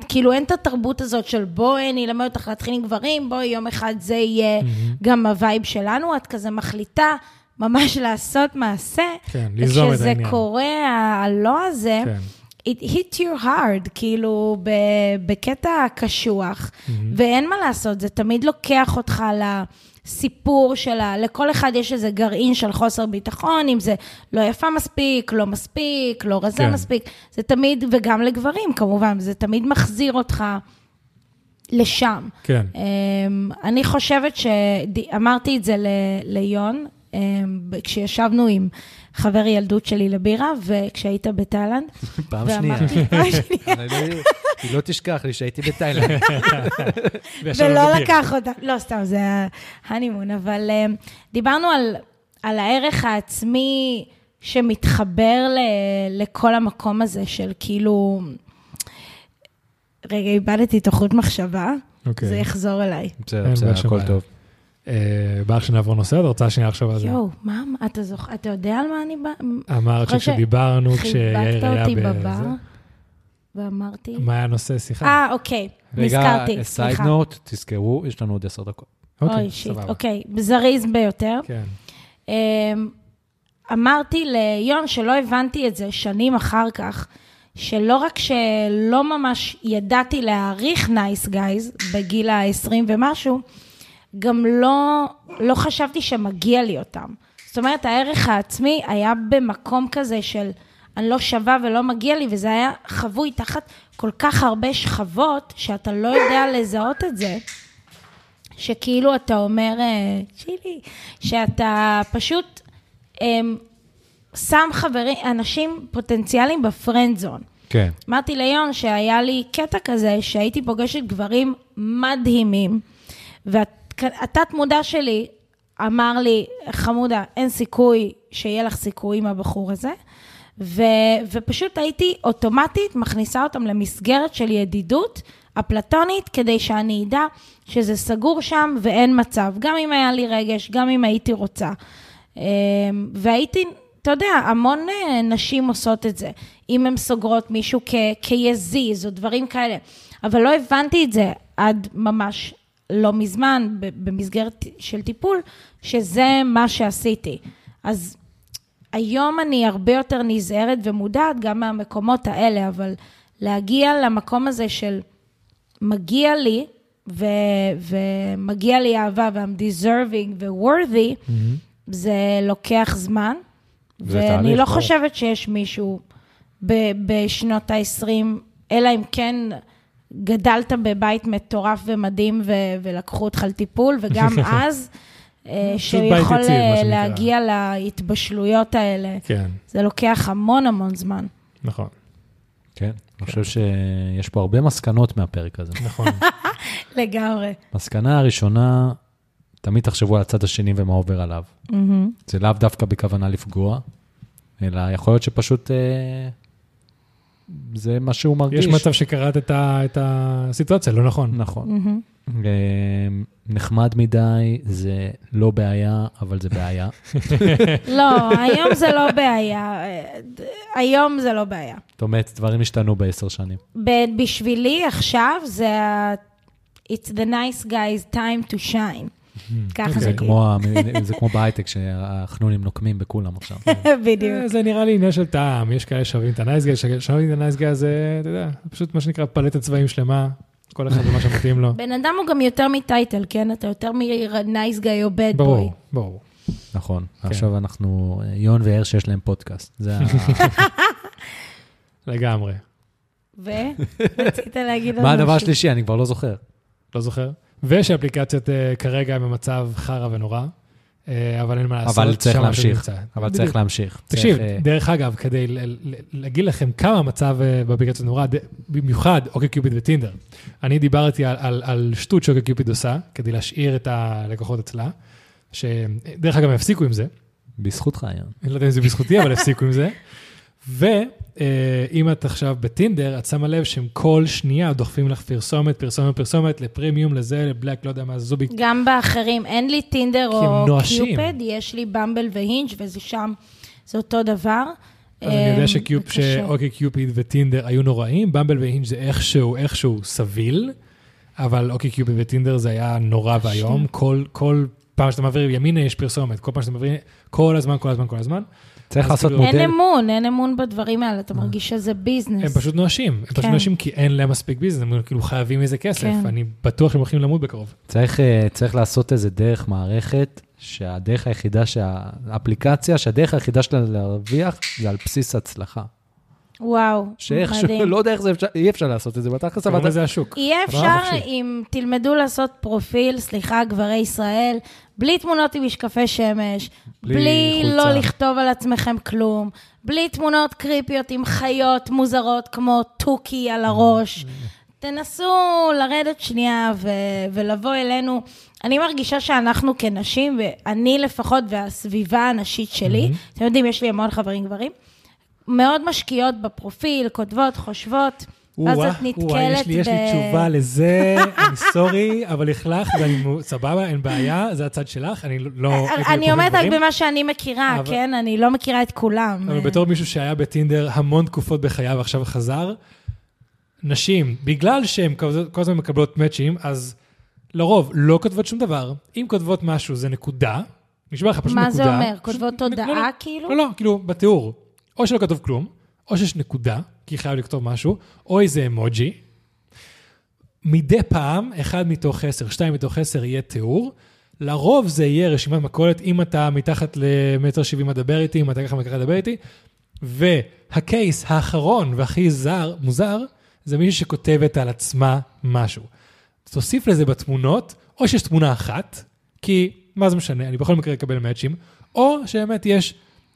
כאילו אין את התרבות הזאת של בואי אני אלמד אותך להתחיל עם גברים, בואי יום אחד זה יהיה גם ה vibe שלנו, את כזה מחליטה ממש לעשות מעשה. כן, ליזום את וכשזה העניין. קורה, הלא הזה, כן. it hit your hard, כאילו, בקטע קשוח, ואין מה לעשות, זה תמיד לוקח אותך לסיפור שלה, לכל אחד יש איזה גרעין של חוסר ביטחון, אם זה לא יפה מספיק, לא מספיק, לא רזה כן. מספיק, זה תמיד, וגם לגברים כמובן, זה תמיד מחזיר אותך לשם. כן. אמ, אני חושבת שאמרתי את זה ל- ליון, כשישבנו עם חבר ילדות שלי לבירה, וכשהיית בתאילנד. פעם שנייה. היא לא תשכח לי שהייתי בתאילנד. ולא. לקח אותה, לא, סתם, זה ההנימון, אבל אמ, דיברנו על, הערך העצמי שמתחבר לכל המקום הזה של כאילו... רגע, איבדתי את החוט מחשבה, אוקיי. זה יחזור אליי. בסדר, בסדר, הכל. טוב. אה, בא לך שנעבור נושא, את רוצה שנייה לחשוב על זה? יואו, מה, אתה זוכר, אתה יודע על מה אני באה? אמרת שכשדיברנו, כשיאיר חיבקת היה אותי בזה. בבר, ואמרתי... מה היה הנושא שיחה? אה, אוקיי, נזכרתי, רגע, side סליחה. note, תזכרו, יש לנו עוד עשר דקות. אוי, shit, אוקיי, זריז ביותר. כן. אמ, אמרתי ליון שלא הבנתי את זה שנים אחר כך, שלא רק שלא ממש ידעתי להעריך nice guys בגיל ה-20 ומשהו, גם לא, לא חשבתי שמגיע לי אותם. זאת אומרת, הערך העצמי היה במקום כזה של אני לא שווה ולא מגיע לי, וזה היה חבוי תחת כל כך הרבה שכבות, שאתה לא יודע לזהות את זה. שכאילו אתה אומר, אה, צ'ילי, שאתה פשוט אמ, שם חברים, אנשים פוטנציאליים בפרנד זון. כן. אמרתי ליון שהיה לי קטע כזה, שהייתי פוגשת גברים מדהימים, והתת מודע שלי אמר לי, חמודה, אין סיכוי שיהיה לך סיכוי עם הבחור הזה, ו, ופשוט הייתי אוטומטית מכניסה אותם למסגרת של ידידות, אפלטונית, כדי שאני אדע שזה סגור שם ואין מצב, גם אם היה לי רגש, גם אם הייתי רוצה. אמ, והייתי, אתה יודע, המון אה, נשים עושות את זה, אם הן סוגרות מישהו כ- כיזיז או דברים כאלה. אבל לא הבנתי את זה עד ממש לא מזמן, במסגרת של טיפול, שזה מה שעשיתי. אז היום אני הרבה יותר נזהרת ומודעת גם מהמקומות האלה, אבל להגיע למקום הזה של מגיע לי, ו- ומגיע לי אהבה, ואI'm deserving ו-worthy, זה לוקח זמן. זה ואני תהליך, לא ברור. חושבת שיש מישהו ב- בשנות ה-20, אלא אם כן גדלת בבית מטורף ומדהים ו- ולקחו אותך לטיפול, וגם אז, אה, שיכול אה. להגיע להתבשלויות האלה. כן, זה לוקח המון המון זמן. נכון, כן, אני חושב שיש פה הרבה מסקנות מהפרק הזה. נכון. לגמרי. מסקנה הראשונה, תמיד תחשבו על הצד השני ומה עובר עליו. זה לאו דווקא בכוונה לפגוע, אלא יכול להיות שפשוט אה, זה מה שהוא מרגיש. יש מצב שקראת את ה- את הסיטואציה, לא נכון. נכון. אה, נחמד מדי, זה לא בעיה, אבל זה בעיה. לא, היום זה לא בעיה. היום זה לא בעיה. זאת אומרת, דברים השתנו בעשר שנים. ב- בשבילי עכשיו זה It's the nice guy's time to shine. ככה אוקיי. זה כאילו. זה כמו בהייטק, שהחנונים נוקמים בכולם עכשיו. בדיוק. אה, זה נראה לי עניין של טעם, יש כאלה שאוהבים את ה nice guy, שאוהבים את ה nice guy זה, אתה יודע, זה פשוט מה שנקרא פלטת צבעים שלמה, כל אחד ומה שמתאים לו. בן אדם הוא גם יותר מ title, כן? אתה יותר מ-nice guy או bad boy. ברור, ברור. נכון. כן. עכשיו אנחנו, יון והר שיש להם פודקאסט. זה ה... לגמרי. ורצית להגיד עוד מה הדבר משהו? השלישי? אני כבר לא זוכר. לא זוכר. ושאפליקציות אה, כרגע הן במצב חרא ונורא, אה, אבל אין מה לעשות. אבל צריך להמשיך. אבל. צריך להמשיך. תקשיב, צריך, אה, דרך אגב, כדי ל- ל- להגיד לכם כמה המצב באפליקציות נורא, במיוחד אוקיי קיופיד וטינדר. אני דיברתי על, על, על שטות שאוקיי קיופיד עושה, כדי להשאיר את הלקוחות אצלה, שדרך אגב, הם הפסיקו עם זה. בזכותך, יון. אני לא יודע אם זה בזכותי, אבל הפסיקו עם זה. ואם את עכשיו בטינדר, את שמה לב שהם כל שנייה דוחפים לך פרסומת, פרסומת, פרסומת, לפרימיום, לזה, לבלק, לא יודע מה, זובי. גם באחרים, אין לי טינדר או נואשים. קיופד, יש לי במבל והינג' וזה שם, זה אותו דבר. אז אני יודע אמ, שקיופ. שאוקיי קיופיד וטינדר היו נוראים, במבל והינג' זה איכשהו, איכשהו סביל, אבל אוקיי קיופיד וטינדר זה היה נורא ואיום. כל, כל פעם שאתה מעביר ימינה יש פרסומת, כל פעם שאתה מעביר, כל הזמן, כל הזמן, כל הזמן. צריך לעשות כאילו- אין אמון. אמון, אין אמון בדברים האלה, אתה מרגיש שזה ביזנס. הם פשוט נואשים, הם פשוט כן. נואשים כי אין להם מספיק ביזנס, הם כאילו חייבים איזה כסף, כן. אני בטוח שהם הולכים למות בקרוב. צריך, אה, צריך לעשות איזה דרך מערכת, שהדרך היחידה, שה- האפליקציה, שהדרך היחידה שלה להרוויח זה על בסיס הצלחה. וואו, שאיכשהו, מדהים. לא יודע איך זה אפשר, אי אפשר לעשות את זה בתכלס, אבל קוראים אתה- לזה השוק. יהיה עברה אפשר. אם תלמדו לעשות פרופיל, סליחה, גברי ישראל, בלי תמונות עם משקפי שמש, בלי בלי, חולצה. לא לכתוב על עצמכם כלום, בלי תמונות קריפיות עם חיות מוזרות כמו תוכי על הראש. תנסו לרדת שנייה ו- ולבוא אלינו. אני מרגישה שאנחנו כנשים, ואני לפחות, והסביבה הנשית שלי, אתם יודעים, יש לי המון חברים גברים, מאוד משקיעות בפרופיל, כותבות, חושבות, ואז את נתקלת יש לי, יש לי ב- תשובה לזה, אני סורי, אבל לכלכת, ואני סבבה, אין בעיה, זה הצד שלך, אני לא... הייתי אני בקרובים אומרת רק במה שאני מכירה, כן? אני לא מכירה את כולם. אבל בתור מישהו שהיה בטינדר המון תקופות בחייו ועכשיו חזר, נשים, בגלל שהן כל הזמן מקבלות מאצ'ים, אז לרוב לא כותבות שום דבר. אם כותבות משהו זה נקודה, נשמע לך פשוט נקודה. מה זה אומר? כותבות לא, לא. כאילו? לא, לא, כאילו, בתיאור. או שלא כתוב כלום, או שיש נקודה, כי חייב לכתוב משהו, או איזה אמוג'י. מדי פעם, אחד מתוך עשר, שתיים מתוך עשר יהיה תיאור. לרוב זה יהיה רשימת מכולת, אם אתה מתחת למטר שבעים מדבר איתי, אם אתה ככה מככה לדבר איתי. והקייס האחרון והכי זר, מוזר, זה מישהי שכותבת על עצמה משהו. תוסיף לזה בתמונות, או שיש תמונה אחת, כי מה זה משנה, אני בכל מקרה אקבל מאצ'ים, או שבאמת יש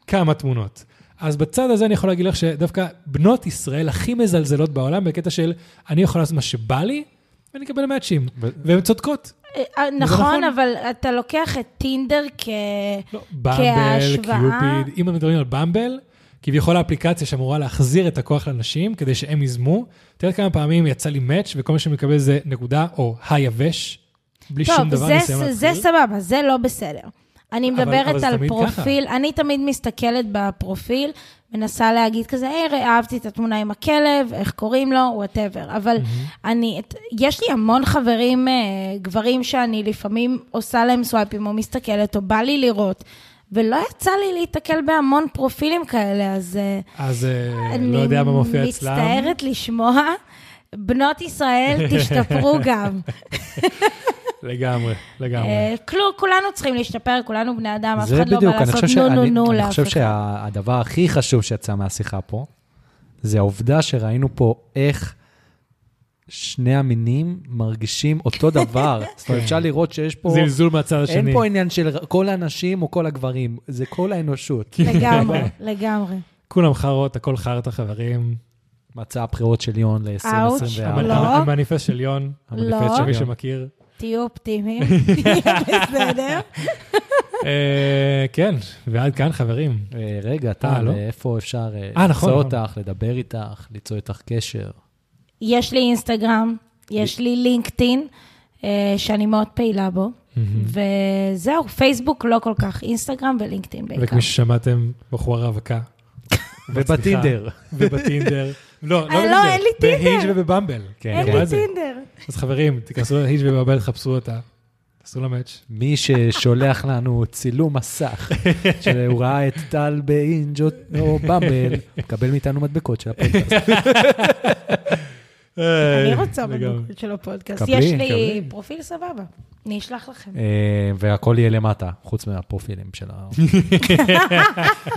כמה תמונות. אז בצד הזה אני יכול להגיד לך שדווקא בנות ישראל הכי מזלזלות בעולם בקטע של אני יכול לעשות מה שבא לי, ואני אקבל מאצ'ים. ו- והן צודקות. אה, אה, נכון, נכון. אבל אתה לוקח את טינדר כ... לא, במבל, כהשוואה- קיופיד, אם מדברים על במבל, כביכול האפליקציה שאמורה להחזיר את הכוח לנשים כדי שהם ייזמו. תראה כמה פעמים יצא לי מאץ' וכל מה שמקבל זה נקודה או היבש, בלי שום טוב, דבר זה ניסיון זה. סבבה, זה לא בסדר. אני אבל- מדברת אבל זה על תמיד פרופיל, אני תמיד מסתכלת בפרופיל, מנסה להגיד כזה, היי, אהבתי את התמונה עם הכלב, איך קוראים לו, whatever. אבל אני, את, יש לי המון חברים, אה, גברים שאני לפעמים עושה להם סווייפים, או מסתכלת, או בא לי לראות, ולא יצא לי להיתקל בהמון פרופילים כאלה, אז... אה, אז אה, אני לא יודע מה מופיע אצלם. מצטערת לשמוע. בנות ישראל, תשתפרו גם. לגמרי, לגמרי. אה, כלום, כולנו צריכים להשתפר, כולנו בני אדם, אף זה אחד לא בדיוק, בא אני לעשות חושב, נו נו שאני- נו אני לאף חושב אחד. שהדבר הכי חשוב שיצא מהשיחה פה, זה העובדה שראינו פה איך שני המינים מרגישים אותו דבר. זאת אומרת, אפשר לראות שיש פה... זלזול מהצד השני. אין פה עניין של כל הנשים או כל הגברים, זה כל האנושות. לגמרי, לגמרי. כולם חארות, הכל חארת חברים. מצע הבחירות של יון אאוץ', ל-2024. לא. המניפסט של יון, לא. שמי שמכיר. תהיו אופטימיים, יהיה בסדר. אה, כן, ועד כאן חברים. אה, רגע, אה, טל, לא? איפה אפשר אה, אה, נכון, למצוא נכון. אותך, לדבר איתך, ליצור איתך קשר? יש לי אינסטגרם, יש לי לינקדאין, אה, שאני מאוד פעילה בו, וזהו, פייסבוק לא כל כך, אינסטגרם ולינקדאין בעיקר. וכפי ששמעתם, בחורה רווקה. ובטינדר. ובטינדר. לא, לא אה, לא, בטינדר. אין לי טינדר. בהיג' ובבמבל. כן, אין כן. לי? טינדר. אז חברים, תיכנסו להיג' ובבמבל, תחפשו אותה. תעשו לה מאץ'. מי ששולח לנו צילום מסך, שהוא ראה את טל באינג' או במבל, מקבל מאיתנו מדבקות של הפודקאסט. אני רוצה אה. בנקוד של הפודקאסט. יש לי. פרופיל סבבה, אני אשלח לכם. אה, והכל יהיה למטה, חוץ מהפרופילים של ה...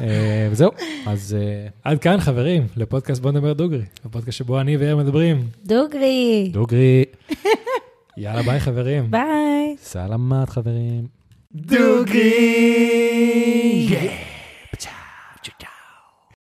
אה, וזהו, אז אה, עד כאן, חברים, לפודקאסט בוא נדבר דוגרי. הפודקאסט שבו אני ויאיר מדברים. דוגרי, דוגרי, יאללה, ביי, חברים. ביי. סלמת חברים. דוגרי!